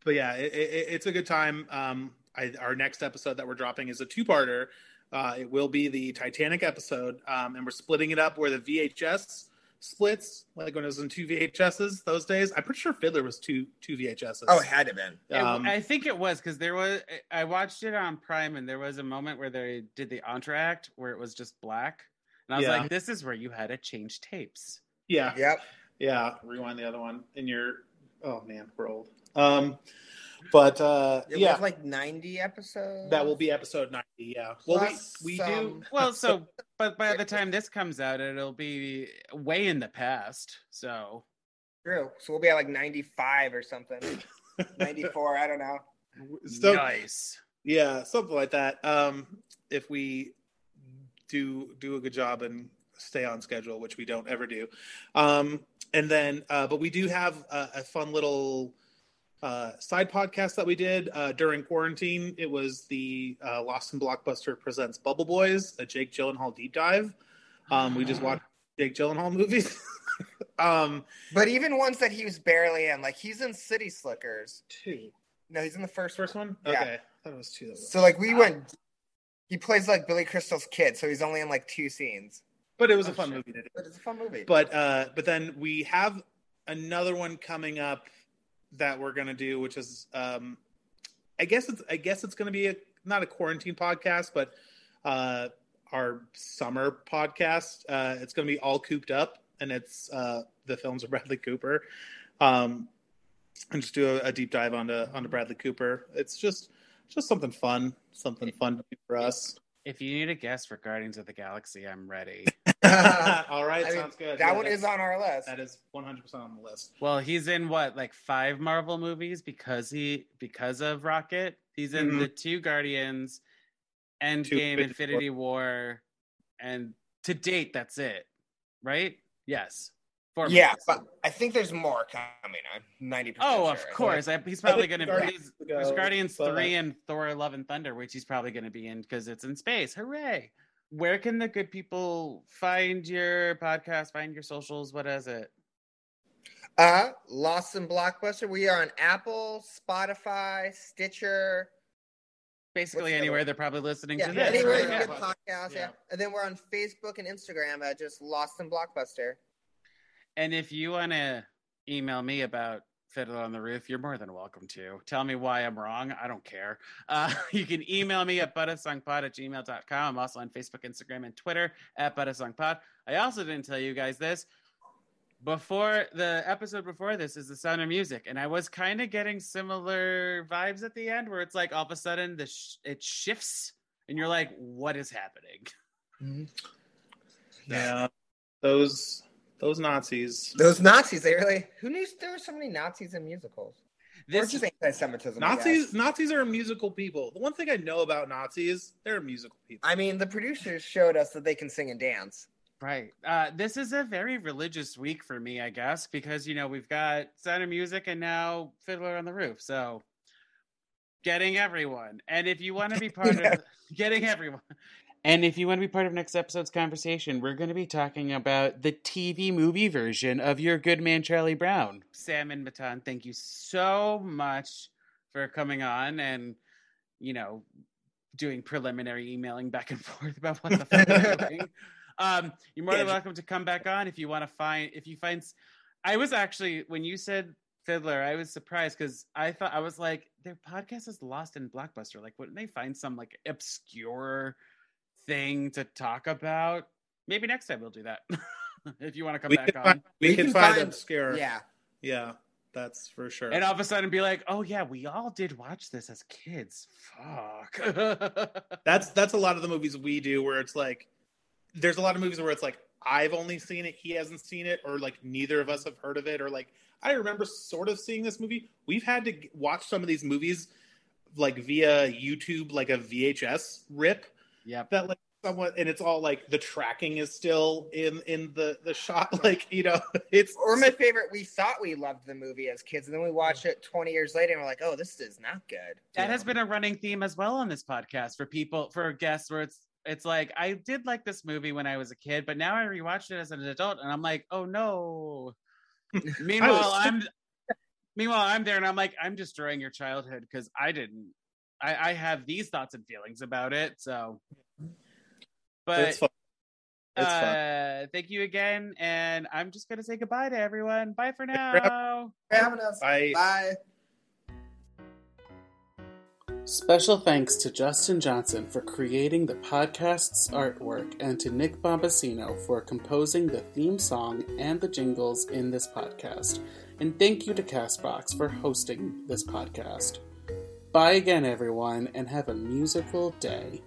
but yeah, it, it, it's a good time. Um, I, our next episode that we're dropping is a two-parter. Uh, it will be the Titanic episode, um, and we're splitting it up where the VHS splits, like when it was in two VHSs those days. I'm pretty sure Fiddler was two two VHSs. Oh, it had to been. It- Um, I think it was because there was. I watched it on Prime, and there was a moment where they did the entr'acte where it was just black, and I was Yeah. like, "This is where you had to change tapes." yeah, Yep. yeah. Rewind the other one, and you're. Oh man, we're old. Um, but uh, It yeah, was like 90 episodes. that will be episode ninety. Yeah. Well, Plus we we some- do. Well, so but by the time this comes out, it'll be way in the past. So True. So we'll be at like 95 or something. 94, I don't know. So, nice. Yeah, something like that. Um, if we do do a good job and stay on schedule, which we don't ever do, um, and then uh, but we do have a, a fun little uh, side podcast that we did uh, during quarantine. It was the uh, Lost in Blockbuster presents Bubble Boys, a Jake Gyllenhaal deep dive. Um, we just watched Jake Gyllenhaal movies. um, But even ones that he was barely in, like he's in City Slickers. two. No, he's in the first First one. Yeah. Okay, I thought it was two. That was- So like we went. He plays like Billy Crystal's kid, so he's only in like two scenes. but it was a Oh, fun shit. movie to do. But it's a fun movie. but uh but then we have another one coming up that we're gonna do which is um i guess it's i guess it's gonna be a not a quarantine podcast but uh our summer podcast uh it's gonna be all cooped up and it's uh the films of bradley cooper um and just do a, a deep dive onto onto bradley cooper it's just just something fun something fun for us If you need a guest for Guardians of the Galaxy, I'm ready. all right I mean, sounds good that Yeah, one is on our list. that is 100% on the list Well, he's in what, like five Marvel movies because he because of Rocket. He's in Mhm. the two Guardians, Endgame, Infinity Infinity War, and to date, that's it. Right? Yes. Four Yeah, movies. but I think there's more coming. I'm ninety percent. Oh, of course. I, he's probably going to Guardians be. There's Guardians 3 and Thor Love and Thunder, which he's probably going to be in because it's in space. Hooray. Where can the good people find your podcast, find your socials? What is it? Uh, Lost in Blockbuster. We are on Apple, Spotify, Stitcher. Basically, What's anywhere other- they're probably listening Yeah, to this. anywhere you right? get Yeah. podcasts. Yeah. Yeah. and then we're on Facebook and Instagram at just Lost in Blockbuster. And if you want to email me about Fiddler on the Roof, you're more than welcome to. Tell me why I'm wrong. I don't care. Uh, you can email me at buttersongpod at gmail.com. I'm also on Facebook, Instagram, and Twitter at buttersongpod. I also didn't tell you guys this. Before the episode before this is the sound of music, and I was kind of getting similar vibes at the end, where it's like all of a sudden the sh- it shifts, and you're like, "What is happening?" Yeah, those those Nazis. Those Nazis, they really. Who knew there were so many Nazis in musicals? This is anti-Semitism. Nazis. Nazis are musical people. The one thing I know about Nazis, they're musical people. I mean, the producers showed us that they can sing and dance. Right. Uh, this is a very religious week for me, I guess, because you know we've got Sound of Music and now Fiddler on the Roof. So getting everyone, and if you want to be part Yeah. of getting everyone, and if you want to be part of next episode's conversation, we're going to be talking about the TV movie version of Your Good Man Charlie Brown. Sam and Matan, thank you so much for coming on and you know doing preliminary emailing back and forth about what the fuck we're doing. Um, you're more than welcome to come back on if you want to find if you find. I was actually when you said Fiddler, I was surprised because I thought I was like their podcast is lost in Blockbuster. Like, wouldn't they find some like obscure thing to talk about? Maybe next time we'll do that. if you want to come We back can on, find, we We can can find, find- obscure. Yeah. yeah, that's for sure. and all of a sudden be like, oh yeah, we all did watch this as kids. Fuck. that's that's a lot of the movies we do where it's like there's a lot of movies where it's like I've only seen it, he hasn't seen it, or like neither of us have heard of it, or like I remember sort of seeing this movie. We've had to g- watch some of these movies like via YouTube, like a VHS rip yep. that like somewhat, and it's all like the tracking is still in in the the shot, like you know, it's Or my favorite, we thought we loved the movie as kids, and then we watched it 20 years later, and we're like, oh, this is not good. that has been a running theme as well on this podcast for people for guests where it's it's like I did like this movie when I was a kid, but now I rewatched it as an adult and I'm like, oh no. meanwhile, was- I'm meanwhile I'm there and I'm like, I'm destroying your childhood because I didn't. I, I have these thoughts and feelings about it. So, but it's fun. It's fun. uh, thank you again, and I'm just gonna say goodbye to everyone. Bye for for now. For having us. I Bye. Special thanks to Justin Johnson for creating the podcast's artwork and to Nick Bombasino for composing the theme song and the jingles in this podcast. And thank you to Castbox for hosting this podcast. Bye again, everyone, and have a musical day.